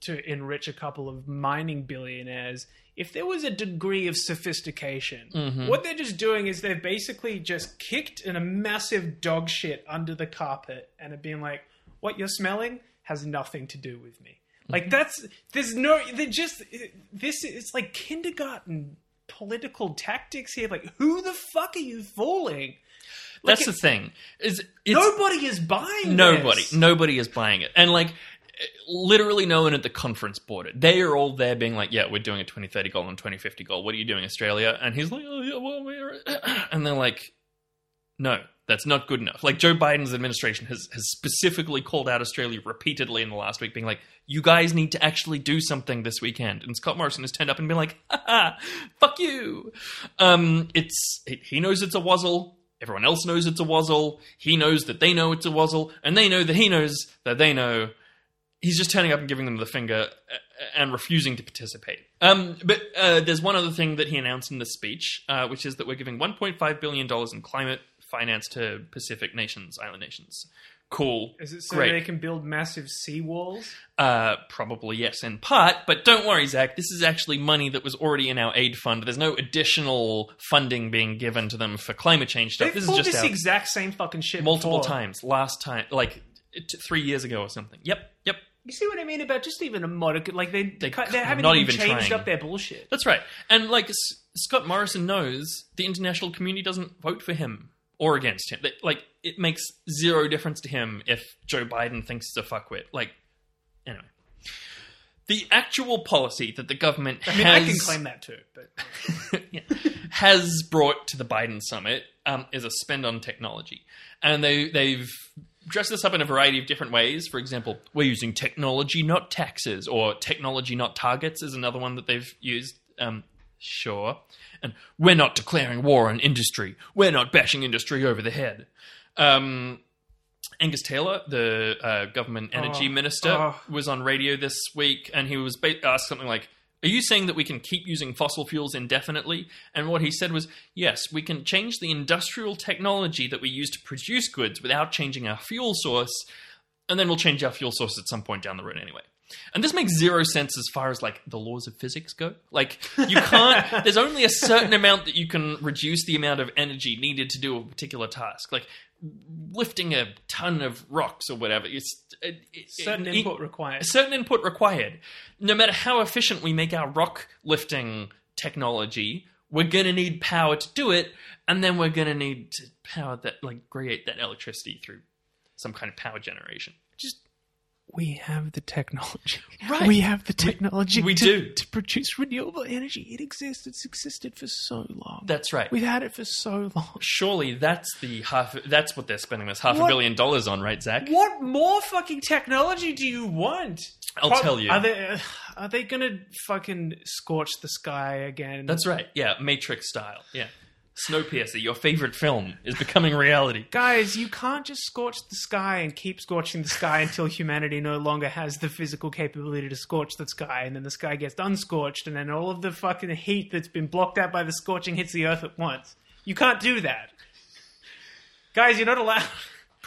to enrich a couple of mining billionaires if there was a degree of sophistication. Mhm. What they're just doing is they've basically just kicked in a massive dog shit under the carpet and have been like, what you're smelling has nothing to do with me. Like that's there's no they just this it's like kindergarten political tactics here. Like who the fuck are you fooling? Like, That's the thing. Is nobody is buying. Nobody, this. nobody is buying it, and like literally no one at the conference bought it. They are all there being like, "Yeah, we're doing a 2030 goal and 2050 goal. What are you doing, Australia?" And he's like, "Oh yeah, well we're," <clears throat> and they're like, "No, that's not good enough." Like Joe Biden's administration has has specifically called out Australia repeatedly in the last week, being like, "You guys need to actually do something this weekend." And Scott Morrison has turned up and been like, "Ha fuck you." Um, it's it, he knows it's a wuzzle. Everyone else knows it's a wuzzle. He knows that they know it's a wuzzle, and they know that he knows that they know. He's just turning up and giving them the finger uh, and refusing to participate. Um, but uh, there's one other thing that he announced in the speech, uh, which is that we're giving 1.5 billion dollars in climate finance to Pacific nations, island nations. Cool. Is it so Great. they can build massive seawalls? Uh, probably yes, in part. But don't worry, Zach. This is actually money that was already in our aid fund. There's no additional funding being given to them for climate change stuff. They've this is just this exact same fucking shit multiple before. times. Last time, like t- three years ago or something. Yep, yep. You see what I mean about just even a modicum? Like they they, They- they haven't not even, even changed trying. up their bullshit. That's right. And like S- Scott Morrison knows, the international community doesn't vote for him or against him. Like it makes zero difference to him if Joe Biden thinks it's a fuckwit. Like anyway. The actual policy that the government I mean, has I can claim that too, but <laughs> has brought to the Biden summit um, is a spend on technology, and they they've dress this up in a variety of different ways. For example, we're using technology, not taxes, or technology, not targets, is another one that they've used. Um, sure. And we're not declaring war on industry. We're not bashing industry over the head. Um, Angus Taylor, the uh, government energy Oh, minister, oh. was on radio this week, and he was ba- asked something like, "Are you saying that we can keep using fossil fuels indefinitely?" And what he said was, "Yes, we can change the industrial technology that we use to produce goods without changing our fuel source, and then we'll change our fuel source at some point down the road anyway." And this makes zero sense as far as like the laws of physics go. Like you can't. <laughs> there's only a certain amount that you can reduce the amount of energy needed to do a particular task. Like lifting a ton of rocks or whatever. It's it, it- Certain it- input required. A certain input required. No matter how efficient we make our rock lifting technology, we're gonna need power to do it, and then we're gonna need to power that, like, create that electricity through some kind of power generation. Just we have the technology. Right. We have the technology. we to, do. to produce renewable energy. It exists. It's existed for so long. That's right. We've had it for so long. Surely that's the half. That's what they're spending this half What? a billion dollars on, right, Zach? What more fucking technology do you want? I'll Pro- tell you. Are they uh, are they gonna fucking scorch the sky again? That's right. Yeah, Matrix style. Yeah, Snowpiercer, your favorite film, is becoming reality. Guys, you can't just scorch the sky and keep scorching the sky until humanity no longer has the physical capability to scorch the sky, and then the sky gets unscorched, and then all of the fucking heat that's been blocked out by the scorching hits the earth at once. You can't do that. Guys, you're not allowed.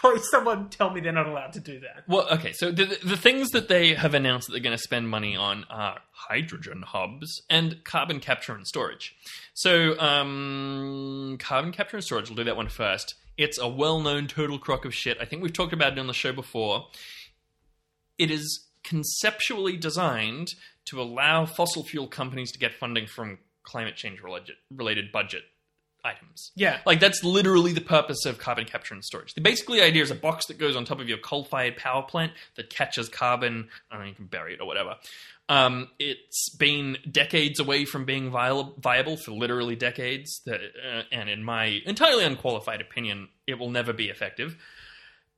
Probably someone tell me they're not allowed to do that. Well, okay, so the, the things that they have announced that they're going to spend money on are hydrogen hubs and carbon capture and storage. So, um, carbon capture and storage, we'll do that one first. It's a well known total crock of shit. I think we've talked about it on the show before. It is conceptually designed to allow fossil fuel companies to get funding from climate change related budget items. Yeah. Like that's literally the purpose of carbon capture and storage. The basically idea is a box that goes on top of your coal-fired power plant that catches carbon. and you can bury it or whatever. Um, it's been decades away from being viable, viable for literally decades, that, uh, and in my entirely unqualified opinion, it will never be effective.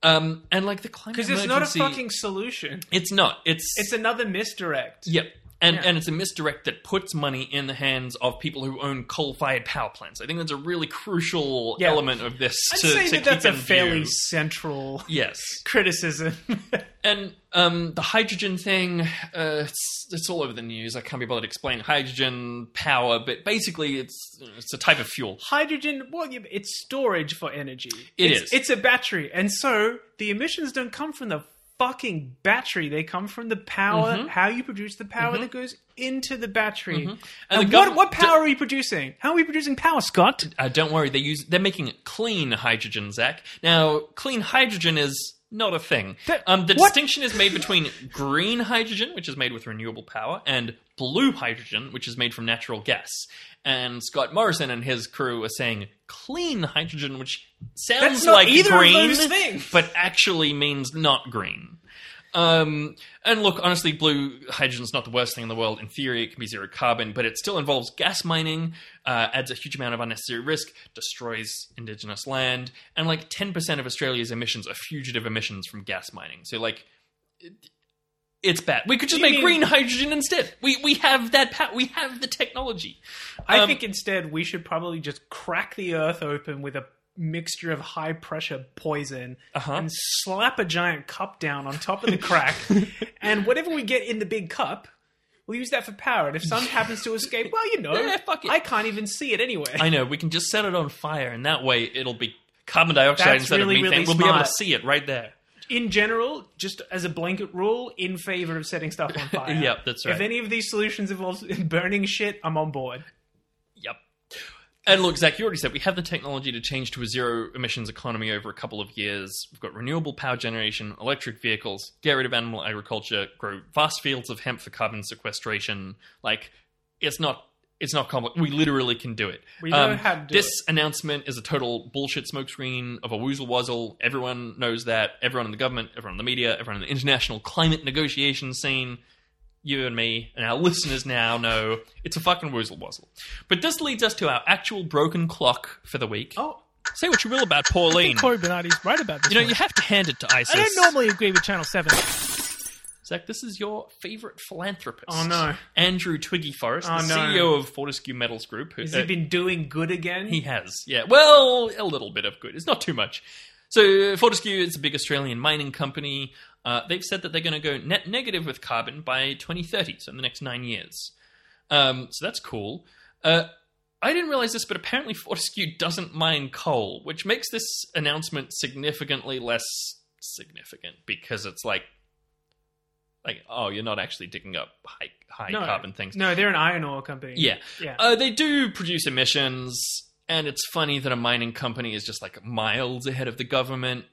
Um, and like the climate Because it's not a fucking solution. It's not. It's It's another misdirect. Yep. And, Yeah. and it's a misdirect that puts money in the hands of people who own coal-fired power plants. I think that's a really crucial Yeah. element of this. I'd to, say to that that's a fairly view. central Yes. criticism. <laughs> And um, the hydrogen thing, uh, it's, it's all over the news. I can't be bothered explaining hydrogen power, but basically it's it's a type of fuel. Hydrogen, well, it's storage for energy. It it's, is. It's a battery, and so the emissions don't come from the fucking battery. They come from the power, Mhm. how you produce the power Mhm. that goes into the battery. Mhm. And And, the what, gov- what power are we producing? How are we producing power, Scott? Uh, don't worry, they use they're making clean hydrogen, Zach. Now, clean hydrogen is not a thing. Um, the what? distinction is made between green hydrogen, which is made with renewable power, and blue hydrogen, which is made from natural gas. And Scott Morrison and his crew are saying clean hydrogen, which sounds like green, but actually means not green. Um, and look, honestly, blue hydrogen is not the worst thing in the world. In theory, it can be zero carbon, but it still involves gas mining, uh, adds a huge amount of unnecessary risk, destroys indigenous land, and like 10% of Australia's emissions are fugitive emissions from gas mining. So, like, it's bad. We could just You make mean- green hydrogen instead. We we have that. Pa- we have the technology. I Um, think instead we should probably just crack the earth open with a mixture of high pressure poison Uh-huh. and slap a giant cup down on top of the crack, <laughs> and whatever we get in the big cup. We'll use that for power, and if some <laughs> happens to escape, well, you know, Yeah, fuck it. I can't even see it anyway. I know we can just set it on fire, and that way it'll be carbon dioxide That's instead really, of methane. really we'll be able to see it right there. In general, just as a blanket rule, in favor of setting stuff on <laughs> fire. Yep, that's right. If any of these solutions involve <laughs> burning shit, I'm on board. Yep. And look, Zach, you already said we have the technology to change to a zero emissions economy over a couple of years. We've got renewable power generation, electric vehicles, get rid of animal agriculture, grow vast fields of hemp for carbon sequestration. Like, it's not. It's not complex. We literally can do it. We know um, how to do this announcement is a total bullshit smokescreen of a woozle wuzzle. Everyone knows that. Everyone in the government, everyone in the media, everyone in the international climate negotiation scene you and me and our listeners now know it's a fucking woozle wuzzle. But this leads us to our actual broken clock for the week. Oh. Say what you will about I Pauline. think Cory Bernardi's right about this. You know, one. you have to hand it to ISIS. I don't normally agree with Channel Seven. Zach, this is your favorite philanthropist. Oh, no. Andrew Twiggy Forrest, Oh, the no. CEO of Fortescue Metals Group. who- Has uh, he been doing good again? He has, yeah. Well, a little bit of good. It's not too much. So Fortescue is a big Australian mining company. Uh, they've said that they're going to go net negative with carbon by 2030, so in the next nine years. Um, so that's cool. Uh, I didn't realize this, but apparently Fortescue doesn't mine coal, which makes this announcement significantly less significant because it's like, like, oh, you're not actually digging up high high no, carbon things. No, they're an iron ore company. Yeah. yeah. Uh, they do produce emissions, and it's funny that a mining company is just like miles ahead of the government.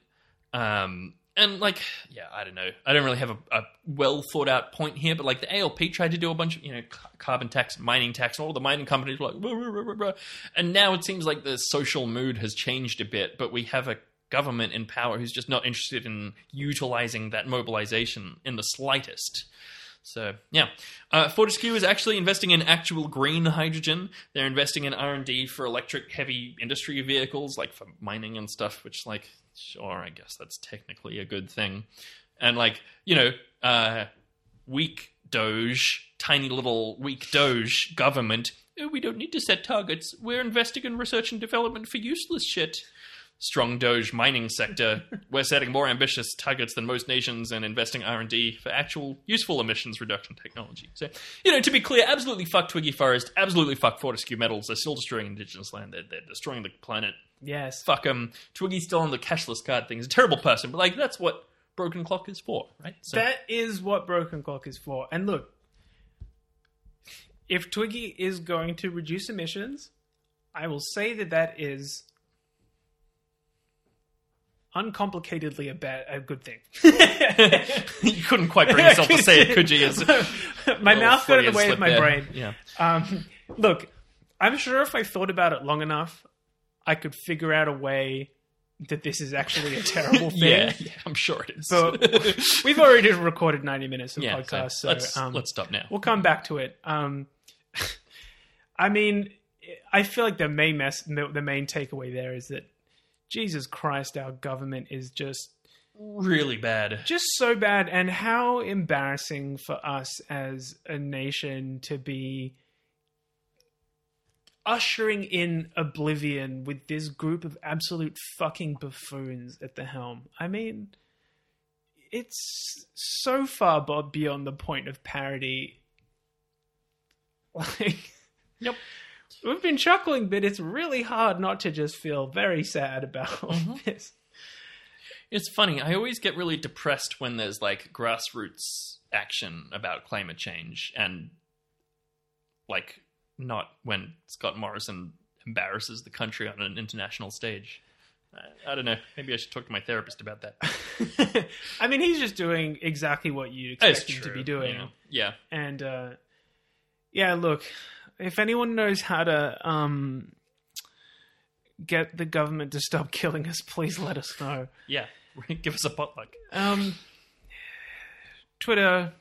Um, and like, yeah, I don't know. I don't really have a, a well thought out point here, but like the ALP tried to do a bunch of you know ca- carbon tax, mining tax, and all the mining companies were like, and now it seems like the social mood has changed a bit, but we have a government in power who's just not interested in utilizing that mobilization in the slightest. So yeah, uh, Fortescue is actually investing in actual green hydrogen. They're investing in R and D for electric heavy industry vehicles, like for mining and stuff. Which, like, sure, I guess that's technically a good thing. And like, you know, uh, weak Doge, tiny little weak Doge government. "Oh, we don't need to set targets. We're investing in research and development for useless shit strong Doge mining sector, we're setting more ambitious targets than most nations and investing R and D for actual useful emissions reduction technology. So, you know, to be clear, absolutely fuck Twiggy Forrest, absolutely fuck Fortescue Metals. They're still destroying indigenous land. They're, they're destroying the planet. Yes. Fuck them. Twiggy's still on the cashless card thing. He's a terrible person, but like that's what Broken Clock is for, right? So, That is what Broken Clock is for. And look, if Twiggy is going to reduce emissions, I will say that that is uncomplicatedly a bad, a good thing. <laughs> <laughs> you couldn't quite bring yourself to say it, could you? As <laughs> my mouth got in the way of my there. brain. Yeah. Um, look, I'm sure if I thought about it long enough, I could figure out a way that this is actually a terrible thing. Yeah, yeah, I'm sure it is. But we've already recorded 90 minutes of Yeah, podcast, so so, let's- um, let's stop now. We'll come back to it. Um, I mean, I feel like the main mess, the main takeaway there is that Jesus Christ, our government is just really bad. just so bad and how embarrassing for us as a nation to be ushering in oblivion with this group of absolute fucking buffoons at the helm. I mean, it's so far beyond the point of parody. <laughs> Like, yep. We've been chuckling, but it's really hard not to just feel very sad about all <laughs> this. It's funny. I always get really depressed when there's like grassroots action about climate change and like not when Scott Morrison embarrasses the country on an international stage. I, I don't know. Maybe I should talk to my therapist about that. <laughs> I mean, he's just doing exactly what you expect him to be doing. yeah. Yeah. And uh, yeah, look, if anyone knows how to um, get the government to stop <laughs> killing us, please let us know. Yeah. <laughs> Give us a potluck. Um, Twitter,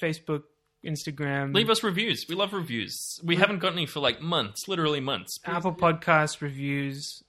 Facebook, Instagram, Leave us reviews. We love reviews. We haven't got any for like months, literally months. Apple Podcast reviews,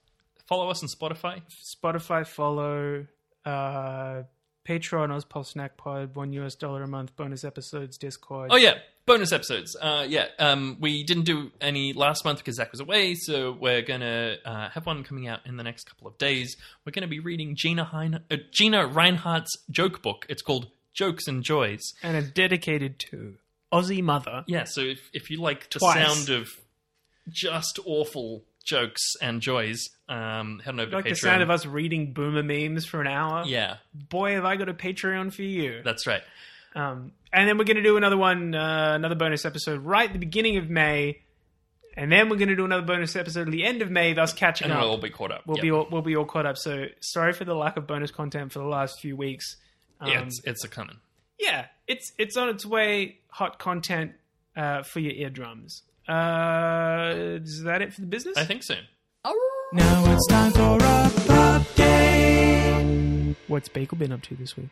follow us on Spotify. Spotify follow, uh, Patreon, Ozpol Snack Pod, one US dollar a month, bonus episodes, Discord. Oh yeah, bonus episodes. Uh, yeah, um, we didn't do any last month because Zach was away, so we're gonna uh, have one coming out in the next couple of days. We're gonna be reading Gina hein- uh, Gina Rinehart's joke book. It's called Jokes and Joys. and it's dedicated to Aussie Mother. Yeah, so if if you like the Twice. sound of just awful jokes and joys, um, head on over You like to the sound of us reading boomer memes for an hour? Yeah, Boy, have I got a Patreon for you. that's right. Um, and then we're going to do another one, uh, another bonus episode right at the beginning of May. And then we're going to do another bonus episode at the end of May, thus catching And up. we'll all be caught up. We'll Yep. be all, we'll be all caught up. So sorry for the lack of bonus content for the last few weeks. Um, yeah, it's it's a coming. yeah, it's it's on its way. Hot content uh, for your eardrums. Uh, is that it for the business? I think so. Now it's time for a update. What's Bagel been up to this week?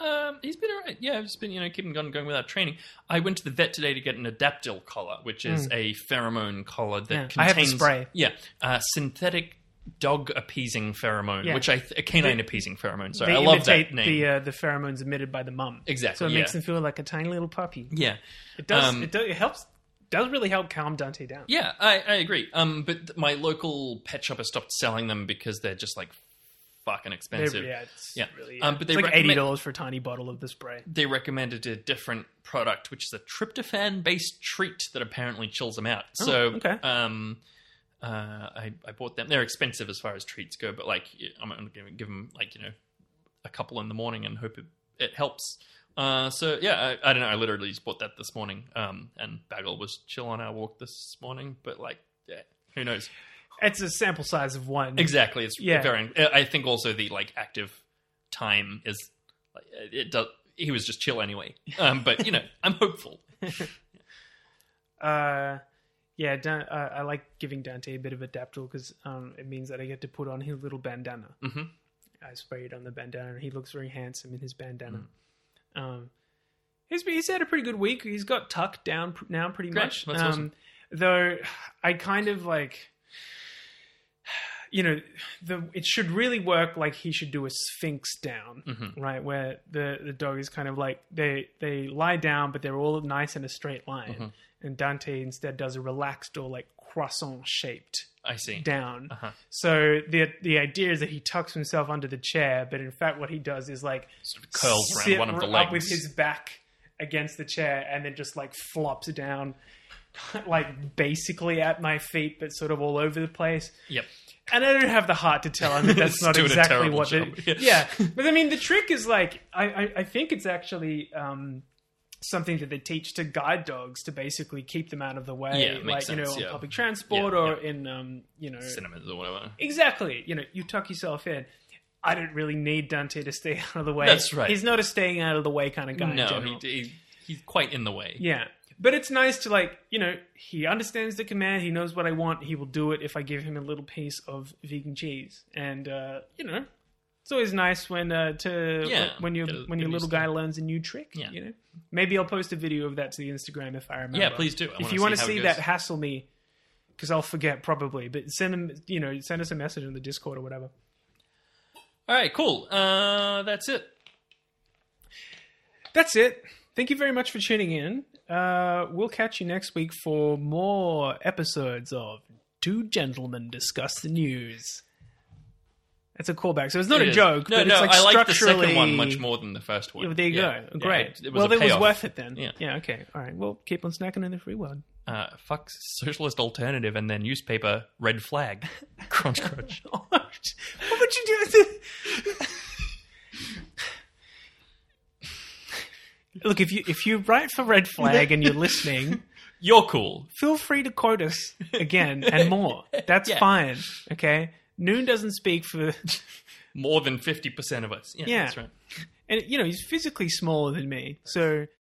Um, he's been alright. Yeah, I've just been you know keeping on going without training. I went to the vet today to get an Adaptil collar, which is Mm. a pheromone collar that Yeah, contains I have the spray. Yeah, uh, synthetic dog appeasing pheromone, Yeah. which I th- a canine They- appeasing pheromone. Sorry, they I love imitate that name. the uh, the pheromones emitted by the mum. Exactly, So it makes yeah. them feel like a tiny little puppy. yeah, It does. Um, it, does, it helps. Does really help calm Dante down. Yeah, I, I agree. Um, but th- my local pet shop has stopped selling them because they're just like fucking expensive. yeah, it's yeah. really. Um, but they it's like eighty dollars for a tiny bottle of the spray. They recommended a different product, which is a tryptophan-based treat that apparently chills them out. Oh, so, okay. um, uh, I, I bought them. They're expensive as far as treats go, but like I'm to give them like you know a couple in the morning and hope it, it helps. Uh, so yeah, I, I don't know. I literally just bought that this morning, um, and Bagel was chill on our walk this morning. But like, yeah, who knows? It's a sample size of one. Exactly. It's Yeah. very. I think also the like active time is it does. He was just chill anyway. Um, but you know, <laughs> I'm hopeful. Uh, yeah, Dan, uh, I like giving Dante a bit of Adaptil because um, it means that I get to put on his little bandana. Mhm. I sprayed on the bandana, and he looks very handsome in his bandana. Mm. Um, he's he's had a pretty good week. He's got tucked down pr- now, pretty Great. much. That's um, awesome. Though I kind of like, you know, the it should really work like he should do a sphinx down, Mhm. right? Where the the dog is kind of like they they lie down, but they're all nice in a straight line, Mhm. and Dante instead does a relaxed or like croissant shaped I see. down. Uh-huh. So the the idea is that he tucks himself under the chair, but in fact, what he does is like curls around one of the up with his back against the chair, and then just like flops down, <laughs> like basically at my feet, but sort of all over the place. Yep. And I don't have the heart to tell him that that's <laughs> not exactly what. job. <laughs> The, yeah, but I mean, the trick is like I I, I think it's actually. Um, Something that they teach to guide dogs to basically keep them out of the way, Yeah, like makes you know, on yeah. public transport Yeah, or in um, you know, Cinemas or whatever. Exactly. You know, you tuck yourself in. I don't really need Dante to stay <laughs> out of the way. That's right. He's not a staying out of the way kind of guy. No, he, he he's quite in the way. yeah. But it's nice to like, you know, he understands the command. He knows what I want. He will do it if I give him a little piece of vegan cheese. And uh, you know, it's always nice when uh, to Yeah, when your when your little guy learns a new trick. Yeah. You know, maybe I'll post a video of that to the Instagram if I remember. Yeah, please do. I if you see want to how see that, hassle me because I'll forget probably. But send him, you know, send us a message on the Discord or whatever. All right, cool. Uh, that's it. That's it. Thank you very much for tuning in. Uh, we'll catch you next week for more episodes of Two Gentlemen Discuss the News. That's a callback, so it's not It a is. joke. No, but no, it's like I like the second one much more than the first one. Yeah, there you Yeah. go. Yeah, Great. it- well, it was worth it then. Yeah. Yeah. Okay. All right. Well, keep on snacking in the free world. Uh, fuck socialist alternative and their newspaper red flag. <laughs> crunch crunch. <laughs> what would you do? Look, if you if you write for Red Flag and you're listening, <laughs> You're cool. feel free to quote us again and more. That's Yeah. fine. Okay. Noon doesn't speak for More than fifty percent of us. Yeah, Yeah. that's right. and you know he's physically smaller than me, so